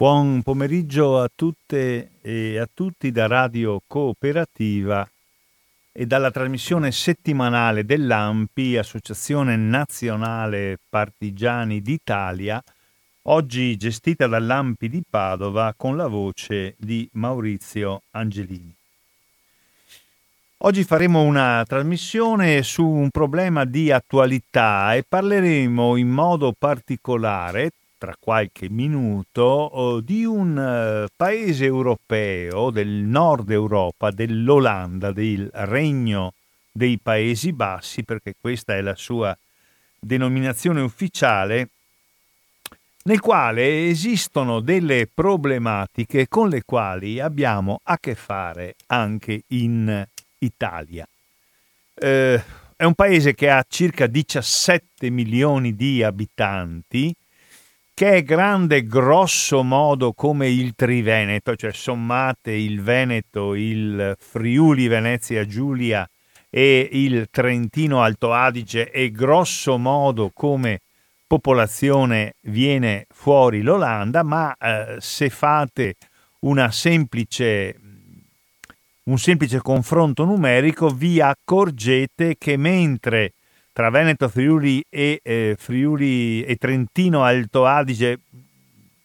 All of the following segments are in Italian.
Buon pomeriggio a tutte e a tutti da Radio Cooperativa e dalla trasmissione settimanale dell'AMPI, Associazione Nazionale Partigiani d'Italia, oggi gestita dall'AMPI di Padova con la voce di Maurizio Angelini. Oggi faremo una trasmissione su un problema di attualità e parleremo in modo particolare tra qualche minuto di un eh, paese europeo del nord Europa, dell'Olanda, del Regno dei Paesi Bassi, perché questa è la sua denominazione ufficiale, nel quale esistono delle problematiche con le quali abbiamo a che fare anche in Italia. Eh, è un paese che ha circa 17 milioni di abitanti, che è grande grosso modo come il Triveneto, cioè sommate il Veneto, il Friuli Venezia Giulia e il Trentino Alto Adige e grosso modo come popolazione viene fuori l'Olanda, ma eh, se fate semplice, un semplice confronto numerico vi accorgete che mentre tra Veneto, Friuli e, eh, Friuli e Trentino Alto Adige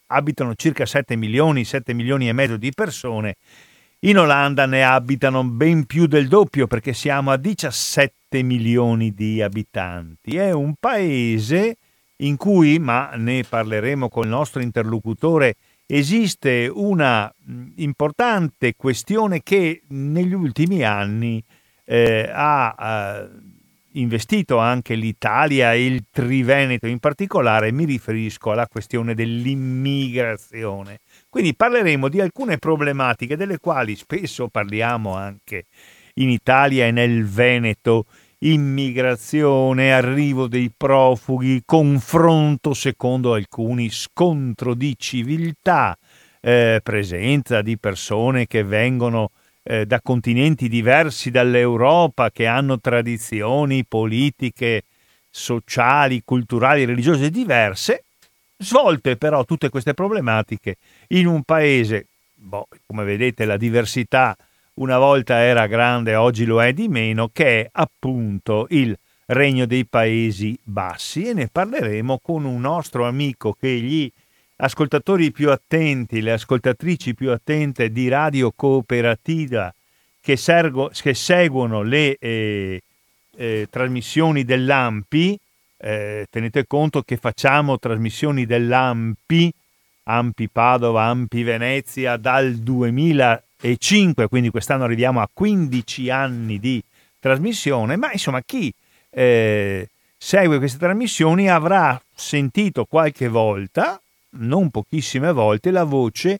abitano circa 7 milioni, 7 milioni e mezzo di persone, in Olanda ne abitano ben più del doppio perché siamo a 17 milioni di abitanti. È un paese in cui, ma ne parleremo col nostro interlocutore, esiste una importante questione che negli ultimi anni eh, ha eh, investito anche l'Italia e il Triveneto in particolare, mi riferisco alla questione dell'immigrazione. Quindi parleremo di alcune problematiche delle quali spesso parliamo anche in Italia e nel Veneto, immigrazione, arrivo dei profughi, confronto secondo alcuni, scontro di civiltà, eh, presenza di persone che vengono eh, da continenti diversi dall'Europa che hanno tradizioni politiche, sociali, culturali, religiose diverse, svolte però tutte queste problematiche in un paese, boh, come vedete la diversità una volta era grande, oggi lo è di meno, che è appunto il Regno dei Paesi Bassi. E ne parleremo con un nostro amico che gli ascoltatori più attenti, le ascoltatrici più attente di Radio Cooperativa che, sergo, che seguono le eh, eh, trasmissioni dell'AMPI, eh, tenete conto che facciamo trasmissioni dell'AMPI, AMPI Padova, AMPI Venezia dal 2005, quindi quest'anno arriviamo a 15 anni di trasmissione, ma insomma chi eh, segue queste trasmissioni avrà sentito qualche volta non pochissime volte la voce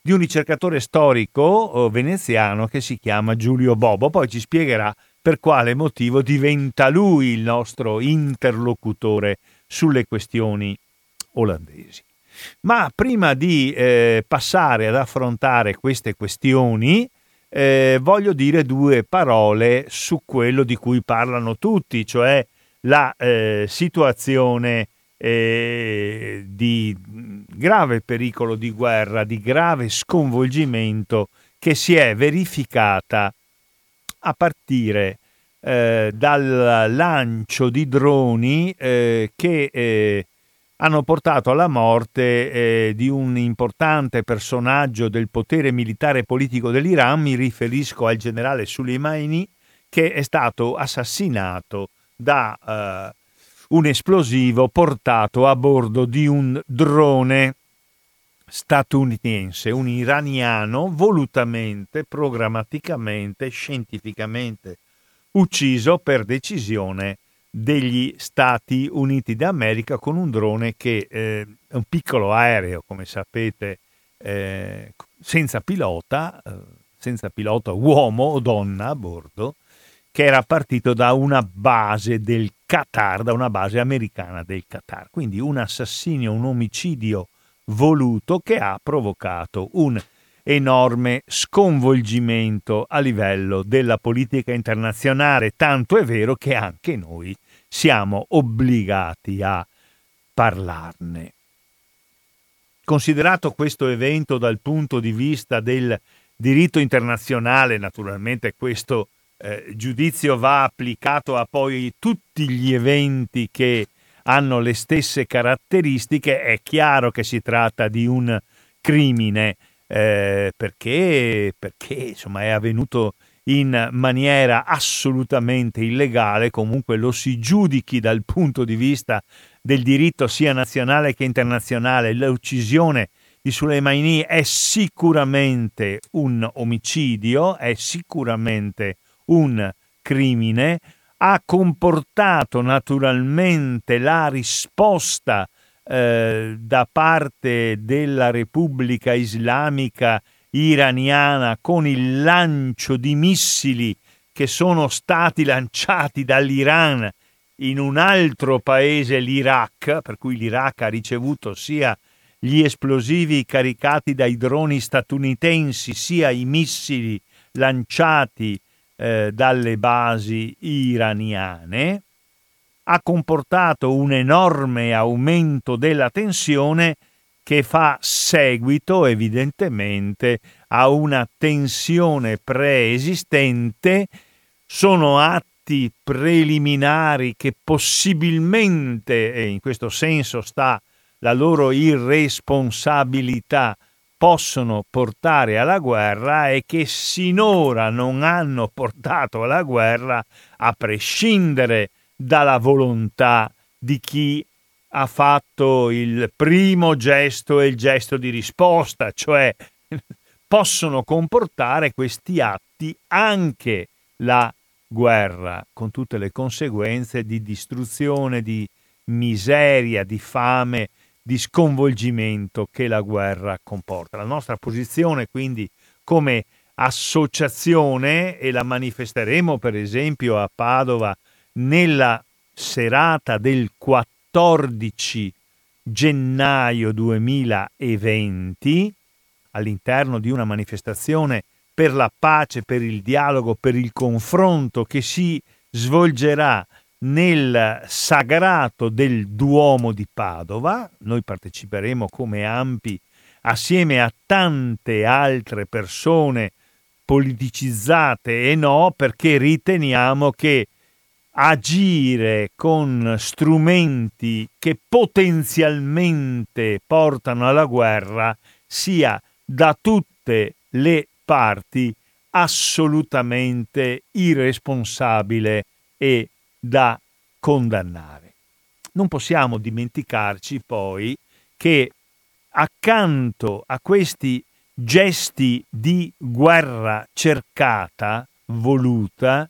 di un ricercatore storico veneziano che si chiama Giulio Bobo. Poi ci spiegherà per quale motivo diventa lui il nostro interlocutore sulle questioni olandesi. Ma prima di eh, passare ad affrontare queste questioni, eh, voglio dire due parole su quello di cui parlano tutti, cioè la eh, situazione eh, di grave pericolo di guerra, di grave sconvolgimento che si è verificata a partire eh, dal lancio di droni eh, che eh, hanno portato alla morte eh, di un importante personaggio del potere militare e politico dell'Iran, mi riferisco al generale Soleimani, che è stato assassinato da eh, un esplosivo portato a bordo di un drone statunitense, un iraniano volutamente, programmaticamente, scientificamente ucciso per decisione degli Stati Uniti d'America con un drone che eh, un piccolo aereo, come sapete, eh, senza pilota, eh, senza pilota uomo o donna a bordo, che era partito da una base del Qatar, da una base americana del Qatar. Quindi un assassinio, un omicidio voluto che ha provocato un enorme sconvolgimento a livello della politica internazionale, tanto è vero che anche noi siamo obbligati a parlarne. considerato questo evento dal punto di vista del diritto internazionale, naturalmente questo eh, giudizio va applicato a poi tutti gli eventi che hanno le stesse caratteristiche, è chiaro che si tratta di un crimine eh, perché, perché insomma, è avvenuto in maniera assolutamente illegale, comunque lo si giudichi dal punto di vista del diritto sia nazionale che internazionale, l'uccisione di Soleimani è sicuramente un omicidio, è sicuramente un crimine, ha comportato naturalmente la risposta eh, da parte della Repubblica Islamica iraniana con il lancio di missili che sono stati lanciati dall'Iran in un altro paese, l'Iraq, per cui l'Iraq ha ricevuto sia gli esplosivi caricati dai droni statunitensi, sia i missili lanciati eh, dalle basi iraniane, ha comportato un enorme aumento della tensione che fa seguito evidentemente a una tensione preesistente, sono atti preliminari che possibilmente, e in questo senso sta la loro irresponsabilità, possono portare alla guerra e che sinora non hanno portato alla guerra a prescindere dalla volontà di chi ha fatto il primo gesto e il gesto di risposta, cioè possono comportare questi atti anche la guerra, con tutte le conseguenze di distruzione, di miseria, di fame, di sconvolgimento che la guerra comporta. La nostra posizione quindi come associazione, e la manifesteremo per esempio a Padova nella serata del 14 gennaio 2020, all'interno di una manifestazione per la pace, per il dialogo, per il confronto che si svolgerà nel sagrato del Duomo di Padova. Noi parteciperemo come ampi assieme a tante altre persone politicizzate e no, perché riteniamo che agire con strumenti che potenzialmente portano alla guerra sia da tutte le parti assolutamente irresponsabile e da condannare. Non possiamo dimenticarci poi che accanto a questi gesti di guerra cercata, voluta,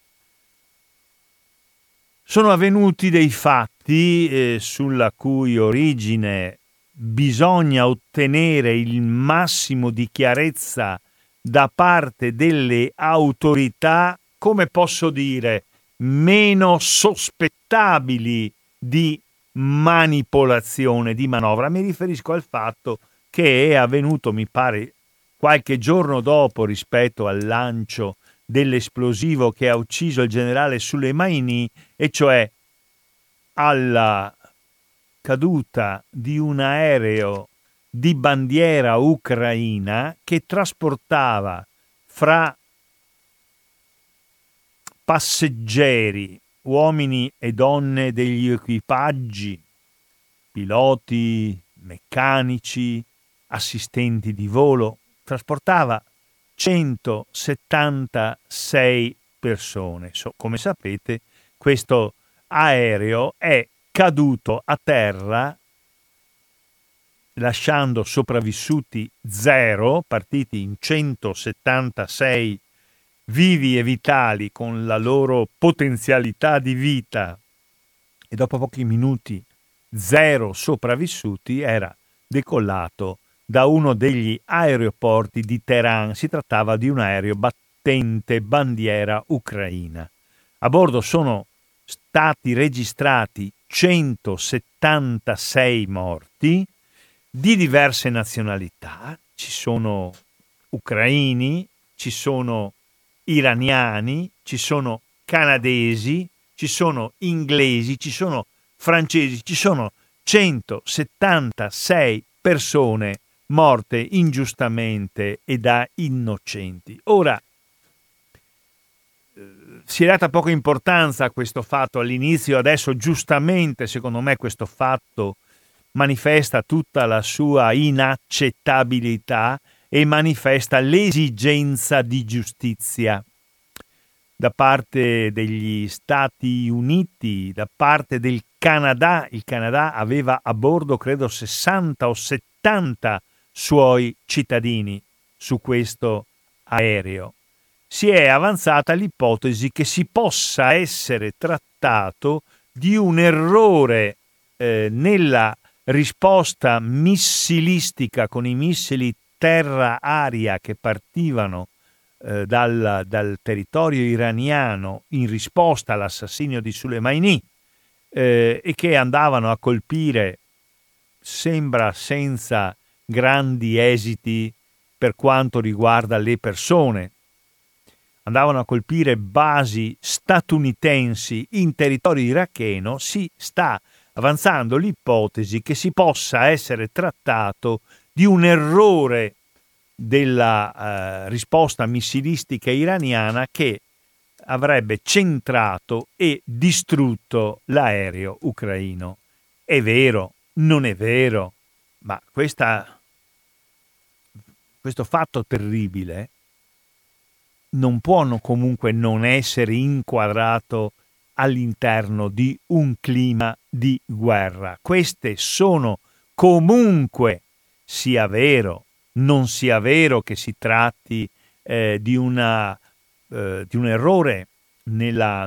sono avvenuti dei fatti eh, sulla cui origine bisogna ottenere il massimo di chiarezza da parte delle autorità, come posso dire, meno sospettabili di manipolazione, di manovra. Mi riferisco al fatto che è avvenuto, mi pare, qualche giorno dopo rispetto al lancio dell'esplosivo che ha ucciso il generale Soleimani, e cioè alla caduta di un aereo di bandiera ucraina che trasportava fra passeggeri, uomini e donne degli equipaggi, piloti, meccanici, assistenti di volo, trasportava 176 persone. So, come sapete, questo aereo è caduto a terra lasciando sopravvissuti zero, partiti in 176 vivi e vitali con la loro potenzialità di vita e dopo pochi minuti zero sopravvissuti era decollato da uno degli aeroporti di Teheran. Si trattava di un aereo battente bandiera ucraina. A bordo sono stati registrati 176 morti di diverse nazionalità. Ci sono ucraini, ci sono iraniani, ci sono canadesi, ci sono inglesi, ci sono francesi, ci sono 176 persone morte ingiustamente e da innocenti. Ora, eh, si è data poca importanza a questo fatto all'inizio, adesso giustamente secondo me questo fatto manifesta tutta la sua inaccettabilità e manifesta l'esigenza di giustizia da parte degli Stati Uniti, da parte del Canada. Il Canada aveva a bordo, credo, 60 o 70 suoi cittadini su questo aereo. Si è avanzata l'ipotesi che si possa essere trattato di un errore eh, nella risposta missilistica con i missili terra-aria che partivano eh, dal, dal, territorio iraniano in risposta all'assassinio di Soleimani eh, e che andavano a colpire, sembra senza grandi esiti per quanto riguarda le persone. Andavano a colpire basi statunitensi in territorio iracheno, si sta avanzando l'ipotesi che si possa essere trattato di un errore della eh, risposta missilistica iraniana che avrebbe centrato e distrutto l'aereo ucraino. È vero, non è vero, ma questa, questo fatto terribile non può comunque non essere inquadrato all'interno di un clima di guerra. Queste sono comunque, sia vero, non sia vero che si tratti eh, di, una, eh, di, un errore nella,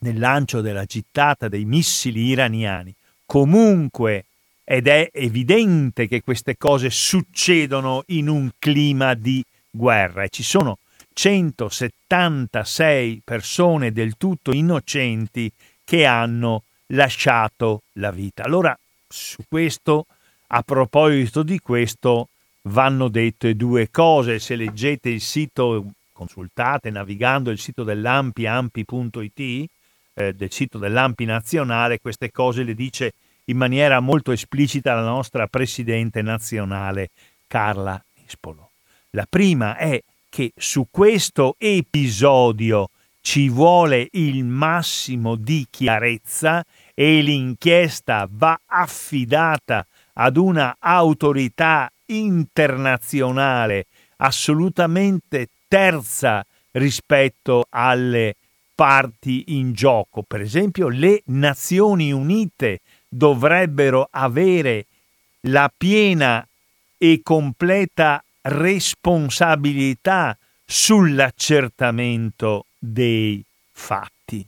nel lancio della gittata dei missili iraniani. Comunque, ed è evidente che queste cose succedono in un clima di guerra e ci sono 176 persone del tutto innocenti che hanno lasciato la vita. Allora, su questo, a proposito di questo, vanno dette due cose. Se leggete il sito, consultate navigando il sito dell'AMPI, ampi.it, eh, del sito dell'AMPI nazionale, queste cose le dice in maniera molto esplicita la nostra presidente nazionale Carla Nispolo. La prima è che su questo episodio ci vuole il massimo di chiarezza e l'inchiesta va affidata ad una autorità internazionale assolutamente terza rispetto alle parti in gioco. Per esempio, le Nazioni Unite dovrebbero avere la piena e completa responsabilità sull'accertamento dei fatti.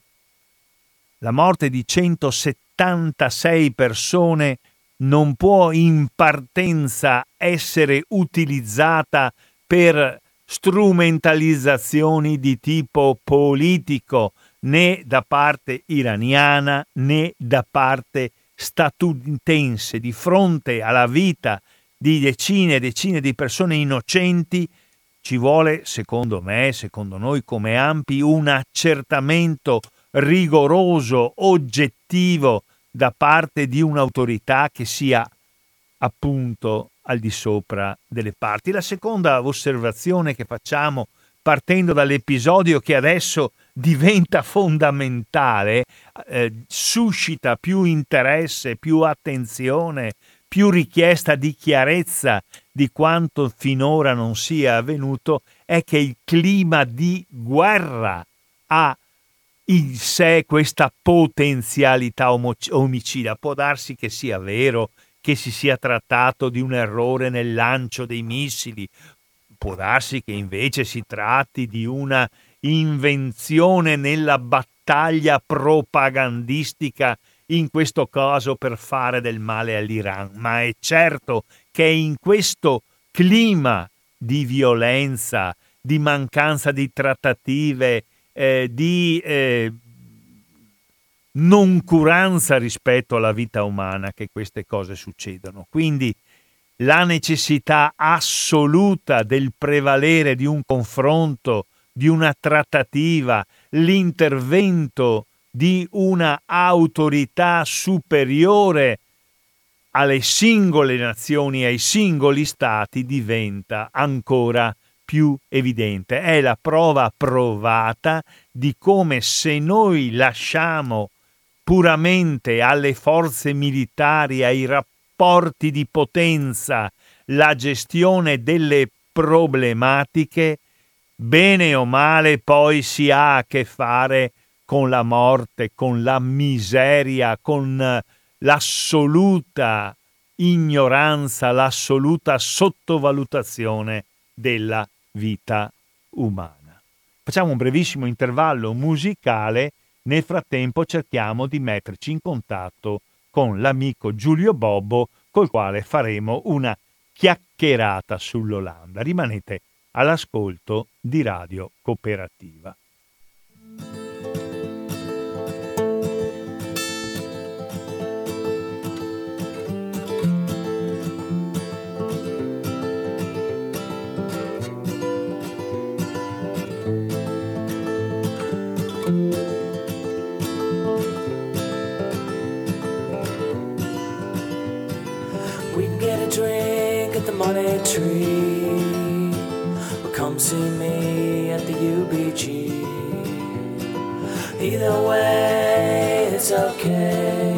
La morte di 176 persone non può in partenza essere utilizzata per strumentalizzazioni di tipo politico né da parte iraniana né da parte statunitense. Di fronte alla vita di decine e decine di persone innocenti, ci vuole, secondo me, secondo noi come Ampi, un accertamento rigoroso, oggettivo da parte di un'autorità che sia appunto al di sopra delle parti. La seconda osservazione che facciamo partendo dall'episodio che adesso diventa fondamentale, eh, suscita più interesse, più attenzione, più richiesta di chiarezza di quanto finora non sia avvenuto è che il clima di guerra ha in sé questa potenzialità omicida. Può darsi che sia vero che si sia trattato di un errore nel lancio dei missili, può darsi che invece si tratti di una invenzione nella battaglia propagandistica in questo caso per fare del male all'Iran, ma è certo che in questo clima di violenza, di mancanza di trattative, eh, di eh, noncuranza rispetto alla vita umana che queste cose succedono. Quindi la necessità assoluta del prevalere di un confronto, di una trattativa, l'intervento di una autorità superiore alle singole nazioni, ai singoli stati diventa ancora più evidente. È la prova provata di come se noi lasciamo puramente alle forze militari, ai rapporti di potenza, la gestione delle problematiche, bene o male poi si ha a che fare con la morte, con la miseria, con l'assoluta ignoranza, l'assoluta sottovalutazione della vita umana. Facciamo un brevissimo intervallo musicale, nel frattempo cerchiamo di metterci in contatto con l'amico Giulio Bobbo col quale faremo una chiacchierata sull'Olanda. Rimanete all'ascolto di Radio Cooperativa. Money tree. Well, come see me at the UBG. Either way, it's okay.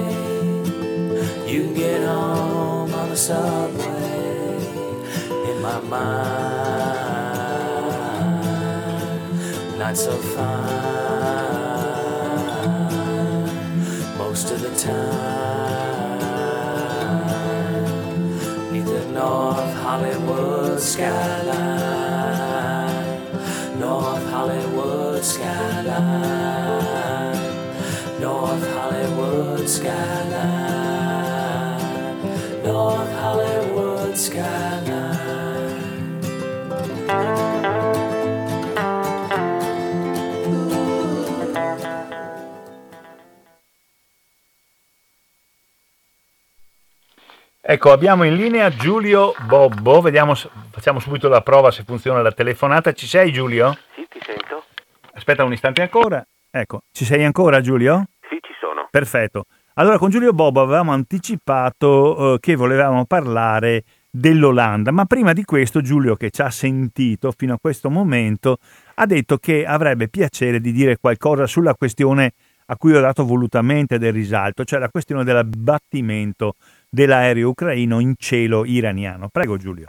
You can get home on the subway. In my mind, not so fine. Most of the time. Neither North Hollywood skyline, North Hollywood skyline, North Hollywood skyline, North Hollywood skyline. Ecco, abbiamo in linea Giulio Bobbo, vediamo, facciamo subito la prova se funziona la telefonata. Ci sei Giulio? Sì, ti sento. Aspetta un istante ancora. Ecco, ci sei ancora Giulio? Sì, ci sono. Perfetto. Allora, con Giulio Bobbo avevamo anticipato eh, che volevamo parlare dell'Olanda, ma prima di questo Giulio, che ci ha sentito fino a questo momento, ha detto che avrebbe piacere di dire qualcosa sulla questione a cui ho dato volutamente del risalto, cioè la questione dell'abbattimento dell'aereo ucraino in cielo iraniano. Prego Giulio.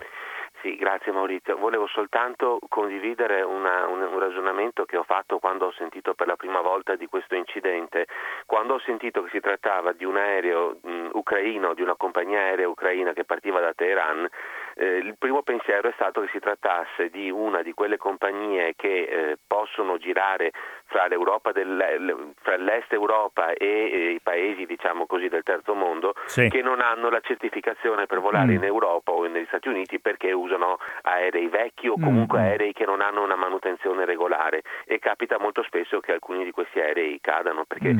Sì, grazie Maurizio. Volevo soltanto condividere una, un, un, ragionamento che ho fatto quando ho sentito per la prima volta di questo incidente. Quando ho sentito che si trattava di un aereo mh, ucraino, di una compagnia aerea ucraina che partiva da Teheran, eh, il primo pensiero è stato che si trattasse di una di quelle compagnie che eh, possono girare fra, del, fra, l'est Europa e, e, i paesi diciamo così, del terzo mondo sì. che non hanno la certificazione per volare mm. in Europa o negli Stati Uniti perché usano aerei vecchi o mm, comunque mm. aerei che non hanno una manutenzione regolare e capita molto spesso che alcuni di questi aerei cadano perché mm.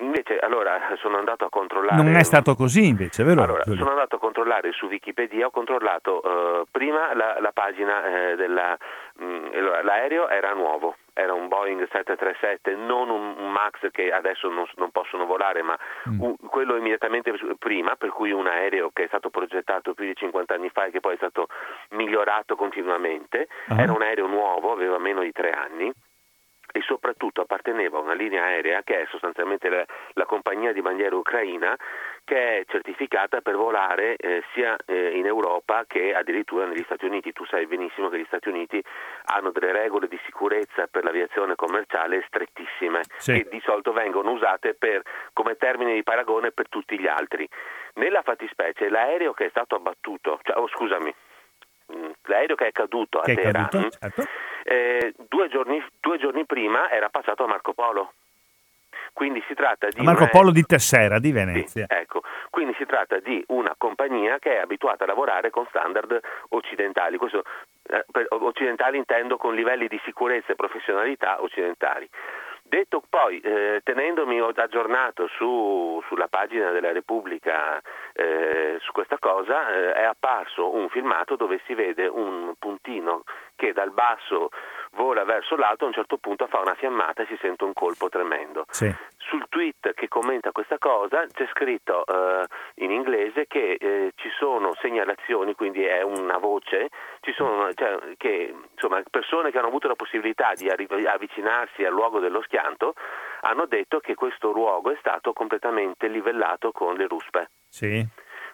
Invece, allora, sono andato a controllare... Non è stato così invece, vero? Allora, sono andato a controllare su Wikipedia, ho controllato uh, prima la, la pagina eh, della... Mh, mm, allora, l'aereo era nuovo, era un Boeing 737, non un, un Max che adesso non, non possono volare, ma mm. un, quello immediatamente prima, per cui un aereo che è stato progettato più di 50 anni fa e che poi è stato migliorato continuamente, uh-huh. era un aereo nuovo, aveva meno di tre anni e soprattutto apparteneva a una linea aerea che è sostanzialmente la, la compagnia di bandiera ucraina che è certificata per volare eh, sia eh, in Europa che addirittura negli Stati Uniti. Tu sai benissimo che gli Stati Uniti hanno delle regole di sicurezza per l'aviazione commerciale strettissime sì. che di solito vengono usate per, come termine di paragone per tutti gli altri. Nella fattispecie l'aereo che è stato abbattuto, cioè, oh, scusami, l'aereo che è caduto che a Teheran, caduto, certo. eh, due, giorni, due giorni prima era passato a Marco Polo. Quindi si tratta di Marco una... Polo di Tessera, di Venezia. Sì, ecco. Quindi si tratta di una compagnia che è abituata a lavorare con standard occidentali. Questo, eh, occidentali intendo con livelli di sicurezza e professionalità occidentali. Detto poi, eh, tenendomi aggiornato su, sulla pagina della Repubblica eh, su questa cosa, eh, è apparso un filmato dove si vede un puntino che dal basso vola verso l'alto, a un certo punto fa una fiammata e si sente un colpo tremendo. Sì. Sul tweet che commenta questa cosa c'è scritto eh, in inglese che eh, ci sono segnalazioni, quindi è una voce, ci sono cioè, che, insomma, persone che hanno avuto la possibilità di arri- avvicinarsi al luogo dello schianto hanno detto che questo luogo è stato completamente livellato con le ruspe. Sì.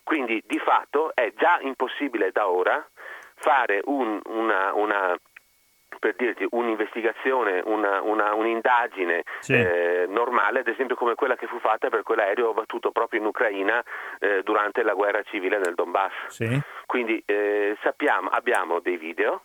Quindi di fatto è già impossibile da ora fare un, una, una per dirti un'investigazione, una, una, un'indagine Sì. eh, normale, ad esempio come quella che fu fatta per quell'aereo battuto proprio in Ucraina eh, durante la guerra civile nel Donbass. Sì. Quindi eh, sappiamo, abbiamo dei video.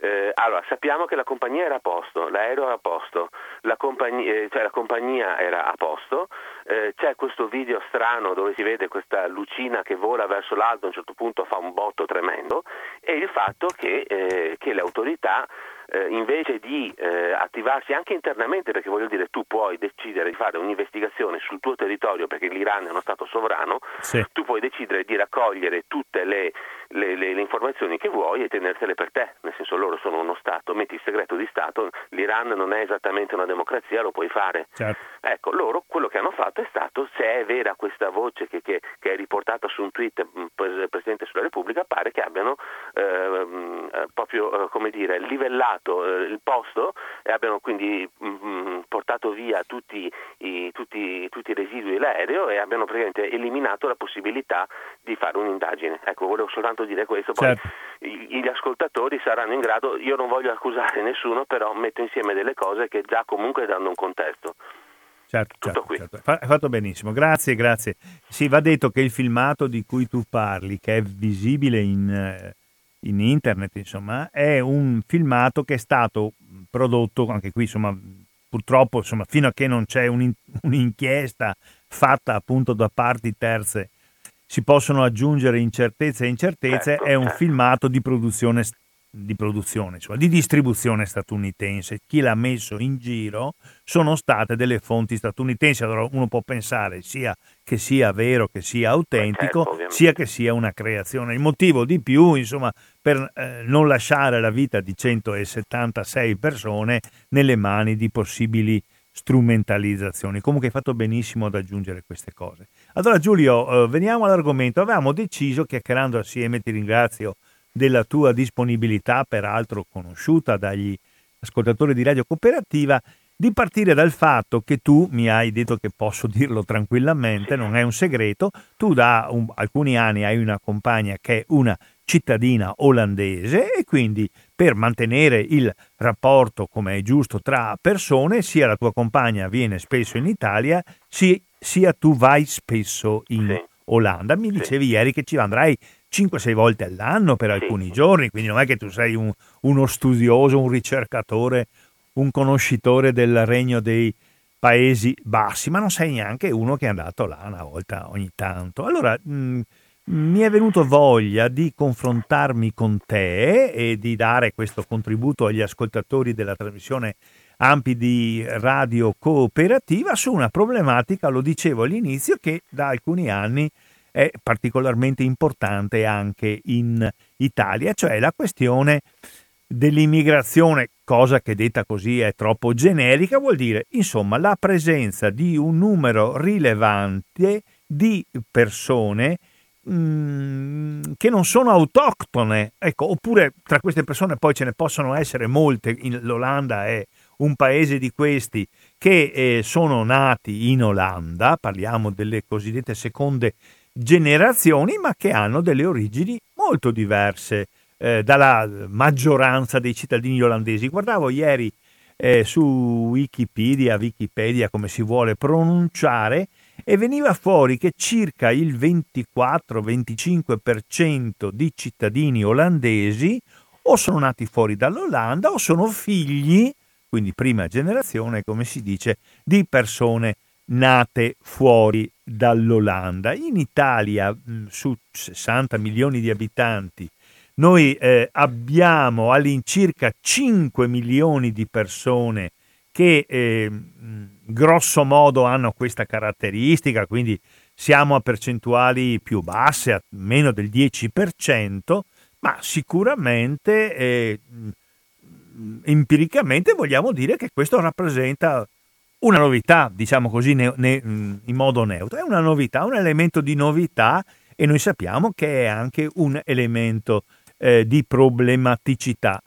Eh, allora, sappiamo che la compagnia era a posto, l'aereo era a posto, la compagnia, eh, cioè la compagnia era a posto, eh, c'è questo video strano dove si vede questa lucina che vola verso l'alto, a un certo punto fa un botto tremendo e il fatto che, che le autorità eh, invece di eh, attivarsi anche internamente, perché voglio dire tu puoi decidere di fare un'investigazione sul tuo territorio perché l'Iran è uno Stato sovrano, Sì. tu puoi decidere di raccogliere tutte le, le- le- le informazioni che vuoi e tenersele per te, nel senso loro sono uno Stato, metti il segreto di Stato, l'Iran non è esattamente una democrazia, lo puoi fare. Certo. Ecco, loro quello che hanno fatto è stato, se è vera questa voce che, che- che è riportata su un tweet mh, pres- Presidente della Repubblica, pare che abbiano eh, mh, eh, proprio, eh, come dire, livellato eh, il posto e abbiano quindi mh, mh, portato via tutti i, tutti- tutti i residui dell'aereo e abbiano praticamente eliminato la possibilità di fare un'indagine. Ecco, volevo soltanto dire questo, poi Certo. gli ascoltatori saranno in grado, io non voglio accusare nessuno, però metto insieme delle cose che già comunque danno un contesto. Certo, Tutto certo, qui. certo. Fa- fatto benissimo, grazie, grazie. Sì, va detto che il filmato di cui tu parli, che è visibile in, eh, in internet, insomma, è un filmato che è stato prodotto, anche qui, insomma, purtroppo, insomma, fino a che non c'è un- un'inchiesta fatta appunto da parti terze, si possono aggiungere incertezze e incertezze, Certo, è un certo. filmato di produzione di produzione, insomma, di distribuzione statunitense. Chi l'ha messo in giro sono state delle fonti statunitensi. Allora uno può pensare sia che sia vero, che sia autentico, certo, sia che sia una creazione. Il motivo di più, insomma, per eh, non lasciare la vita di 176 persone nelle mani di possibili strumentalizzazioni. Comunque hai fatto benissimo ad aggiungere queste cose. Allora Giulio, eh, veniamo all'argomento. Avevamo deciso, chiacchierando assieme, ti ringrazio della tua disponibilità, peraltro conosciuta dagli ascoltatori di Radio Cooperativa, di partire dal fatto che tu mi hai detto che posso dirlo tranquillamente, non è un segreto, tu da un- alcuni anni hai una compagna che è una cittadina olandese e quindi per mantenere il rapporto come è giusto tra persone, sia la tua compagna viene spesso in Italia, si- sia tu vai spesso in Sì. Olanda. Mi Sì. dicevi ieri che ci andrai 5-6 volte all'anno per Sì. alcuni giorni, quindi non è che tu sei un- uno studioso, un ricercatore, un conoscitore del regno dei Paesi Bassi, ma non sei neanche uno che è andato là una volta ogni tanto. Allora, mh, mi è venuto voglia di confrontarmi con te e di dare questo contributo agli ascoltatori della trasmissione Ampi di Radio Cooperativa su una problematica, lo dicevo all'inizio, che da alcuni anni è particolarmente importante anche in Italia, cioè la questione dell'immigrazione, cosa che detta così è troppo generica, vuol dire insomma la presenza di un numero rilevante di persone mm, che non sono autoctone, ecco, oppure tra queste persone poi ce ne possono essere molte, l'Olanda è un paese di questi che eh, sono nati in Olanda, parliamo delle cosiddette seconde generazioni, ma che hanno delle origini molto diverse eh, dalla maggioranza dei cittadini olandesi. Guardavo ieri eh, su Wikipedia, Wikipedia come si vuole pronunciare, e veniva fuori che circa il 24-25% di cittadini olandesi o sono nati fuori dall'Olanda o sono figli, quindi prima generazione, come si dice, di persone nate fuori dall'Olanda. In Italia, mh, su 60 milioni di abitanti, noi eh, abbiamo all'incirca 5 milioni di persone che eh, grosso modo hanno questa caratteristica, quindi siamo a percentuali più basse, a meno del 10%, ma sicuramente eh, mh, empiricamente vogliamo dire che questo rappresenta una novità, diciamo così ne, ne, in modo neutro, è una novità, un elemento di novità e noi sappiamo che è anche un elemento eh, di problematicità.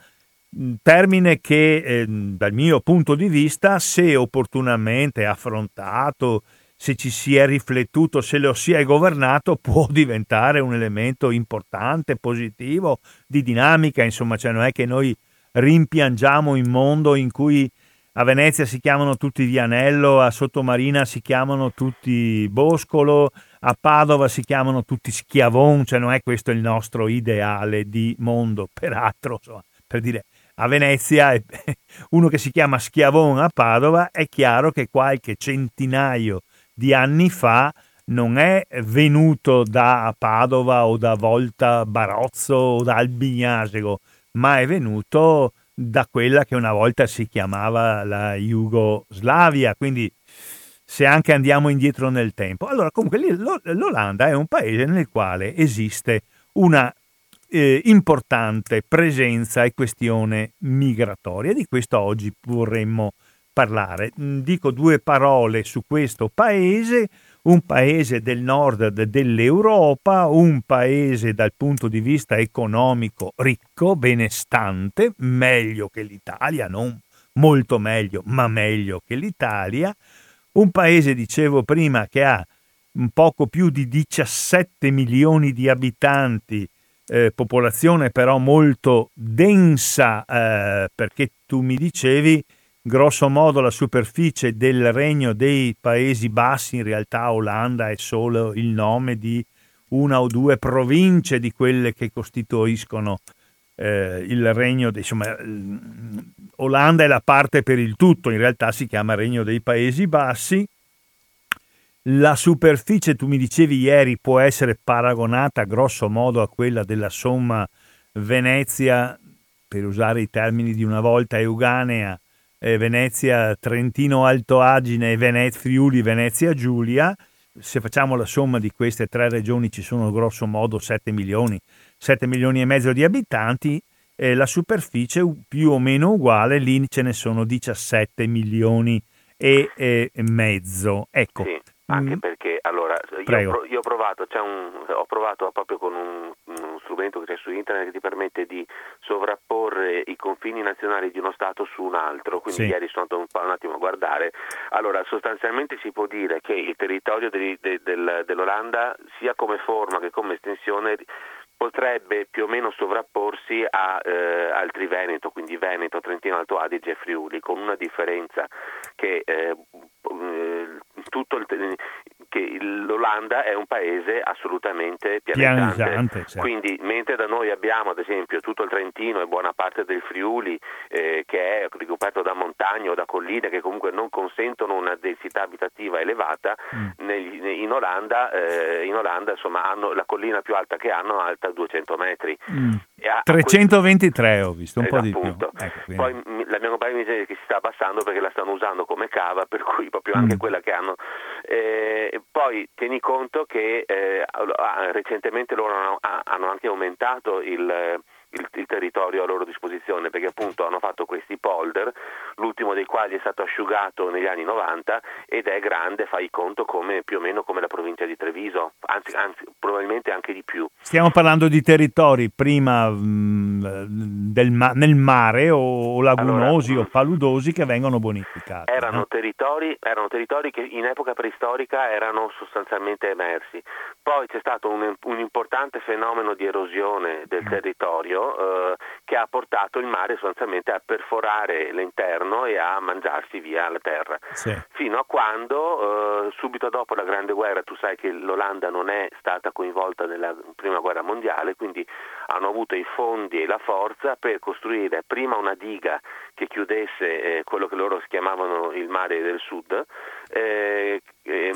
Termine che eh, dal mio punto di vista, se opportunamente affrontato, se ci si è riflettuto, se lo si è governato, può diventare un elemento importante, positivo, di dinamica, insomma, cioè non è che noi rimpiangiamo un mondo in cui a Venezia si chiamano tutti Vianello, a Sottomarina si chiamano tutti Boscolo, a Padova si chiamano tutti Schiavon, cioè non è questo il nostro ideale di mondo. Peraltro, insomma, per dire, a Venezia uno che si chiama Schiavon a Padova, è chiaro che qualche centinaio di anni fa non è venuto da Padova o da Volta Barozzo o da Albignasego, ma è venuto da quella che una volta si chiamava la Jugoslavia, quindi se anche andiamo indietro nel tempo. Allora, comunque l'Olanda è un paese nel quale esiste una eh, importante presenza e questione migratoria. Di questo oggi vorremmo parlare. Dico due parole su questo paese un paese del nord dell'Europa, un paese dal punto di vista economico ricco, benestante, meglio che l'Italia, non molto meglio, ma meglio che l'Italia, un paese, dicevo prima, che ha un poco più di 17 milioni di abitanti, eh, popolazione però molto densa, eh, perché tu mi dicevi grosso modo la superficie del regno dei Paesi Bassi, in realtà Olanda è solo il nome di una o due province di quelle che costituiscono eh, il regno, dei, insomma, Olanda è la parte per il tutto, in realtà si chiama regno dei Paesi Bassi. La superficie, tu mi dicevi ieri, può essere paragonata grosso modo a quella della somma Venezia, per usare i termini di una volta euganea, eh, Venezia, Trentino Alto Agine, Venez, Friuli, Venezia Giulia. Se facciamo la somma di queste tre regioni ci sono grosso modo 7 milioni, 7 milioni e mezzo di abitanti, eh, la superficie più o meno uguale, lì ce ne sono 17 milioni e, e mezzo. Ecco. Sì, anche mm. perché allora io, io, ho provato, un, ho provato proprio con un, uno strumento che c'è su internet che ti permette di sovrapporre i confini nazionali di uno Stato su un altro, quindi sì. ieri sono andato un, un, attimo a guardare. Allora, sostanzialmente si può dire che il territorio de, de, del, dell'Olanda, sia come forma che come estensione, potrebbe più o meno sovrapporsi a eh, altri Veneto, quindi Veneto, Trentino Alto Adige e Friuli, con una differenza che eh, eh tutto il, che l'Olanda è un paese assolutamente pianeggiante, pianeggiante certo. quindi mentre da noi abbiamo ad esempio tutto il Trentino e buona parte del Friuli eh, che è ricoperto da montagne o da colline che comunque non consentono una densità abitativa elevata, mm. negli, in Olanda, eh, in Olanda insomma, hanno la collina più alta che hanno alta 200 metri. Mm. A, 323 a ho visto, un eh, po' di appunto. più. Ecco, Poi la mia compagna mi dice che si sta abbassando perché la stanno usando come cava, per cui proprio anche mm. quella che hanno eh, poi tieni conto che eh, recentemente loro hanno, hanno anche aumentato il il, il, territorio a loro disposizione perché appunto hanno fatto questi polder, l'ultimo dei quali è stato asciugato negli anni 90 ed è grande, fai conto come, più o meno come la provincia di Treviso, anzi, anzi probabilmente anche di più. Stiamo parlando di territori prima mh, del, nel mare o lagunosi allora, o paludosi che vengono bonificati. Erano, no? territori, erano territori che in epoca preistorica erano sostanzialmente emersi. Poi c'è stato un, un importante fenomeno di erosione del mm. Eh, che ha portato il mare sostanzialmente a perforare l'interno e a mangiarsi via la terra. Sì. Fino a quando, eh, subito dopo la Grande Guerra, tu sai che l'Olanda non è stata coinvolta nella Prima Guerra Mondiale, quindi hanno avuto i fondi e la forza per costruire prima una diga che chiudesse eh, quello che loro chiamavano il mare del sud eh, ehm,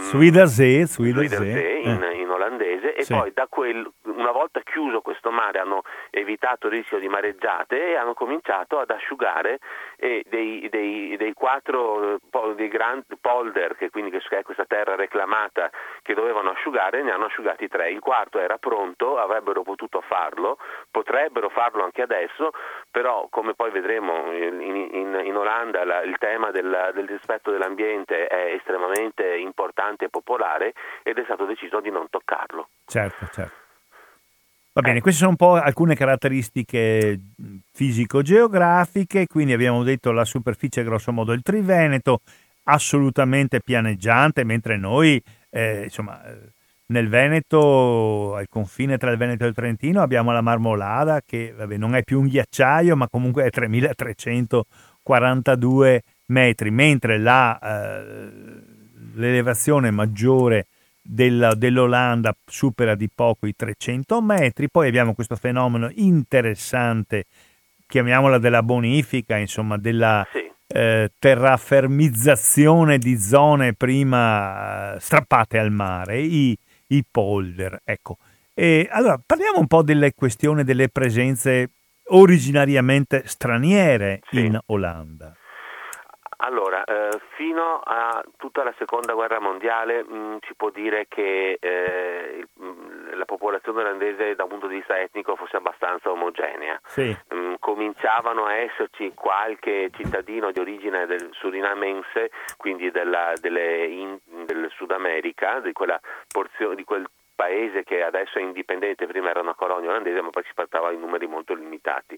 Zuiderzee, in, eh. in olandese e Sì. poi da quel, una volta chiuso questo mare hanno evitato il rischio di mareggiate e hanno cominciato ad asciugare eh, dei, dei- dei quattro eh, dei grandi polder che quindi che è questa terra reclamata che dovevano asciugare ne hanno asciugati tre il quarto era pronto avrebbero potuto farlo potrebbero farlo anche adesso però come poi vedremo in, in- in Olanda la- il tema del, del rispetto dell'ambiente è estremamente importante e popolare ed è stato deciso di non toccarlo Certo, certo. Va bene, queste sono un po' alcune caratteristiche fisico-geografiche, quindi abbiamo detto la superficie grosso modo il Triveneto, assolutamente pianeggiante, mentre noi, eh, insomma, eh, nel Veneto, al confine tra il Veneto e il Trentino, abbiamo la Marmolada che vabbè, non è più un ghiacciaio, ma comunque è 3342 metri, mentre la, eh, l'elevazione maggiore della- dell'Olanda supera di poco i 300 metri. Poi abbiamo questo fenomeno interessante, chiamiamola della bonifica, insomma, della Sì. eh, terrafermizzazione di zone prima eh, strappate al mare, i, i polder. Ecco. E allora parliamo un po' delle questioni delle presenze originariamente straniere Sì. in Olanda. Allora, eh, fino a tutta la seconda guerra mondiale mh, si può dire che eh, mh, la popolazione olandese da un punto di vista etnico fosse abbastanza omogenea. Sì, Mm, cominciavano a esserci qualche cittadino di origine del surinamense, quindi della- delle in- del Sud America, di quella porzione di quel paese che adesso è indipendente, prima era una colonia olandese, ma poi si trattava in numeri molto limitati.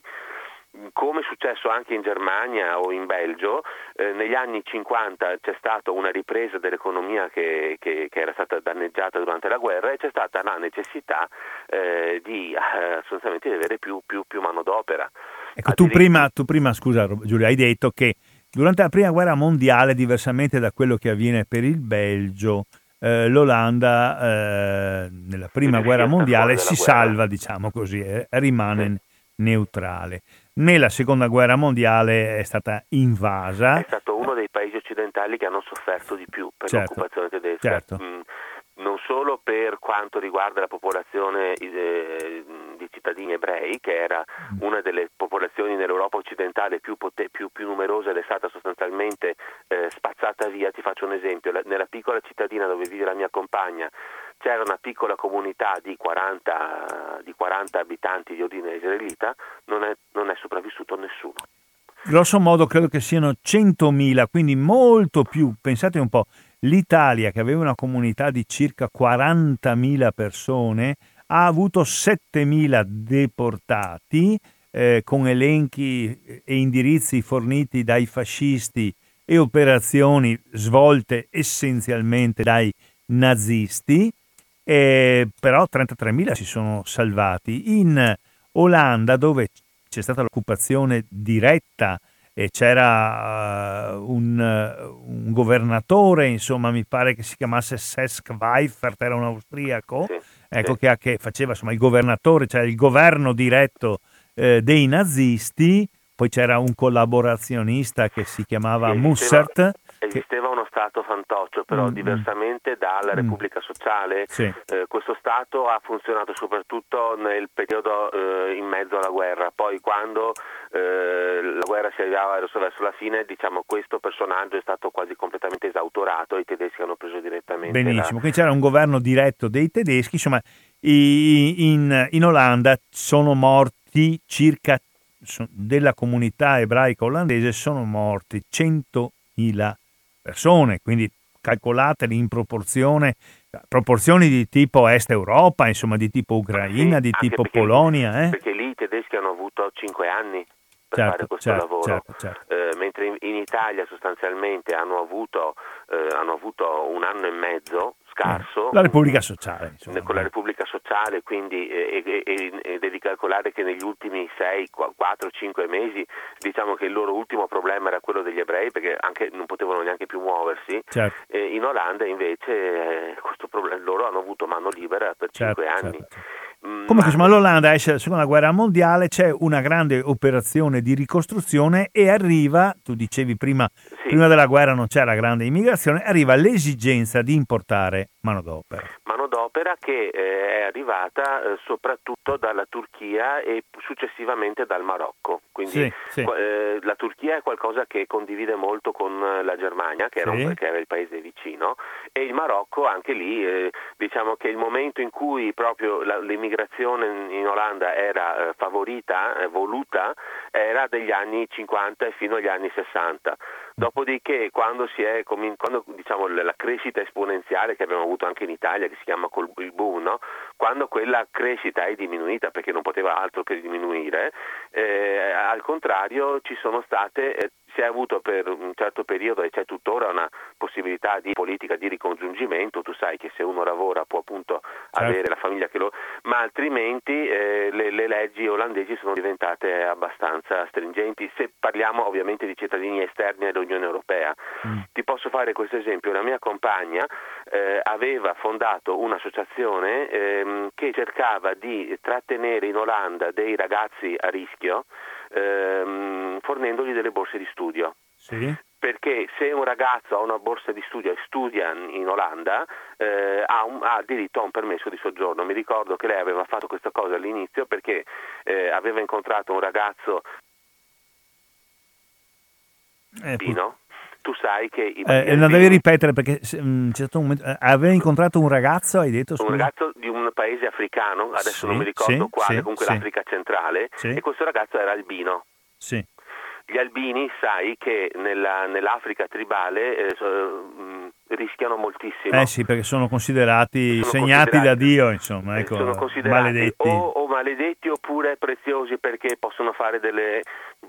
Come è successo anche in Germania o in Belgio, eh, negli anni 50 c'è stata una ripresa dell'economia che, che- che era stata danneggiata durante la guerra e c'è stata la necessità eh, di eh, di avere più, più, più manodopera. Ecco, tu prima, tu prima, scusa Giulio, hai detto che durante la prima guerra mondiale, diversamente da quello che avviene per il Belgio, eh, l'Olanda eh, nella prima guerra mondiale si guerra. salva, diciamo così, eh, rimane neutrale. Nella seconda guerra mondiale è stata invasa. È stato uno dei paesi occidentali che hanno sofferto di più per Certo, l'occupazione tedesca. certo. Mm, non solo per quanto riguarda la popolazione eh, di cittadini ebrei, che era Mm. una delle popolazioni nell'Europa occidentale più, pote- più, più numerosa ed è stata sostanzialmente eh, spazzata via. Ti faccio un esempio, La- nella piccola cittadina dove vive la mia compagna c'era una piccola comunità di 40, di 40 abitanti di ordine israelita, non è, non è sopravvissuto nessuno. Grosso modo credo che siano 100.000, quindi molto più. Pensate un po', l'Italia che aveva una comunità di circa 40.000 persone ha avuto 7.000 deportati eh, con elenchi e indirizzi forniti dai fascisti e operazioni svolte essenzialmente dai nazisti, eh, però 33.000 si sono salvati. In Olanda, dove c'è stata l'occupazione diretta e c'era uh, un, uh, un governatore, insomma, mi pare che si chiamasse Sesk Weifert, era un austriaco, Sì, ecco, sì. che, che faceva insomma il governatore, cioè il governo diretto eh, dei nazisti, poi c'era un collaborazionista che si chiamava Sì, Mussert. Esisteva- uno Stato fantoccio, però Mm, diversamente dalla mm. Repubblica Sociale, Sì. eh, questo Stato ha funzionato soprattutto nel periodo eh, in mezzo alla guerra, poi quando eh, la guerra si arrivava verso, la fine, diciamo questo personaggio è stato quasi completamente esautorato e i tedeschi hanno preso direttamente Benissimo, la... quindi c'era un governo diretto dei tedeschi, insomma in, in Olanda sono morti circa della comunità ebraica olandese sono morti 100.000 persone, quindi calcolateli in proporzione, proporzioni di tipo Est Europa, insomma di tipo Ucraina, Sì, di tipo perché- Polonia. Eh? Perché lì i tedeschi hanno avuto 5 anni per Certo, fare questo certo, lavoro. certo, certo. Eh, mentre in, in Italia sostanzialmente hanno avuto, eh, hanno avuto un anno e mezzo scarso. La Repubblica Sociale, insomma. Con la Repubblica Sociale, quindi e, e- e devi calcolare che negli ultimi 6, 4, 5 mesi diciamo che il loro ultimo problema era quello degli ebrei perché anche non potevano neanche più muoversi. Certo. In Olanda invece eh, questo problema, loro hanno avuto mano libera per Certo, 5 anni. certo, certo. Comunque, insomma, l'Olanda esce dalla seconda guerra mondiale, c'è una grande operazione di ricostruzione e arriva, tu dicevi prima, Sì. prima della guerra non c'era grande immigrazione, arriva l'esigenza di importare manodopera. manodopera che eh, è arrivata eh, soprattutto dalla Turchia e successivamente dal Marocco. Quindi Sì, sì. eh, la Turchia è qualcosa che condivide molto con eh, la Germania, che era, un- Sì. che era il paese vicino, e il Marocco anche lì, eh, diciamo che il momento in cui proprio la- l'immigrazione in, in Olanda era eh, favorita, voluta, era degli anni 50 e fino agli anni 60. Dopodiché, quando, si è, quando diciamo, la crescita esponenziale che abbiamo avuto anche in Italia, che si chiama col- il boom, no? quando quella crescita è diminuita perché non poteva altro che diminuire, eh, al contrario ci sono state, eh, si è avuto per un certo periodo e c'è tuttora una possibilità di politica di ricongiungimento, tu sai che se uno lavora può appunto avere la famiglia che lo... ma altrimenti eh, le, le leggi olandesi sono diventate abbastanza stringenti, se parliamo ovviamente di cittadini esterni all'Unione Europea. Ti posso fare questo esempio, la mia compagna eh, aveva fondato un'associazione ehm, che cercava di trattenere in Olanda dei ragazzi a rischio ehm, fornendogli delle borse di studio Sì? perché se un ragazzo ha una borsa di studio e studia in Olanda eh, ha, un- ha diritto a un permesso di soggiorno. Mi ricordo che lei aveva fatto questa cosa all'inizio perché eh, aveva incontrato un ragazzo Eh, Pino. Tu sai che i eh, non devi ripetere perché se- mm, c'è stato un momento, eh, aveva incontrato un ragazzo, hai detto? un Scusa? ragazzo di un paese africano, adesso Sì, non mi ricordo sì, quale, sì, comunque l'Africa centrale, e questo ragazzo era albino. Sì. Gli albini, sai che nella- nell'Africa tribale eh, mh, rischiano moltissimo. Eh sì, perché sono considerati Sono segnati considerati- da Dio, insomma, Eh, ecco, sono considerati maledetti. O, o maledetti oppure preziosi perché possono fare delle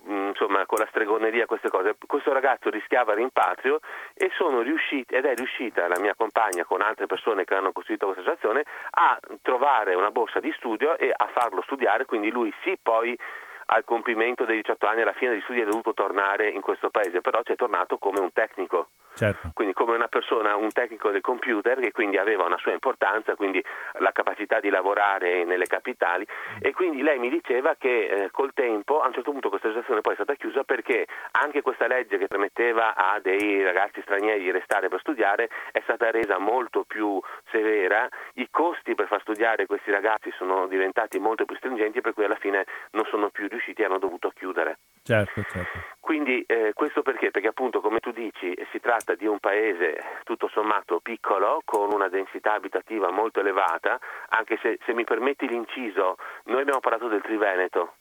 mh, insomma con la stregoneria queste cose questo ragazzo rischiava rimpatrio e sono riusciti ed è riuscita la mia compagna con altre persone che hanno costituito questa associazione a trovare una borsa di studio e a farlo studiare quindi lui sì poi al compimento dei 18 anni alla fine degli studi è dovuto tornare in questo paese però c'è tornato come un tecnico Certo. quindi come una persona, un tecnico del computer che quindi aveva una sua importanza, quindi la capacità di lavorare nelle capitali e quindi lei mi diceva che eh, col tempo a un certo punto questa associazione poi è stata chiusa perché anche questa legge che permetteva a dei ragazzi stranieri di restare per studiare è stata resa molto più severa, i costi per far studiare questi ragazzi sono diventati molto più stringenti per cui alla fine non sono più riusciti e hanno dovuto chiudere. Certo, certo. Quindi eh, questo perché? Perché appunto come tu dici si tratta di un paese tutto sommato piccolo con una densità abitativa molto elevata, anche se, se mi permetti l'inciso, noi abbiamo parlato del Triveneto,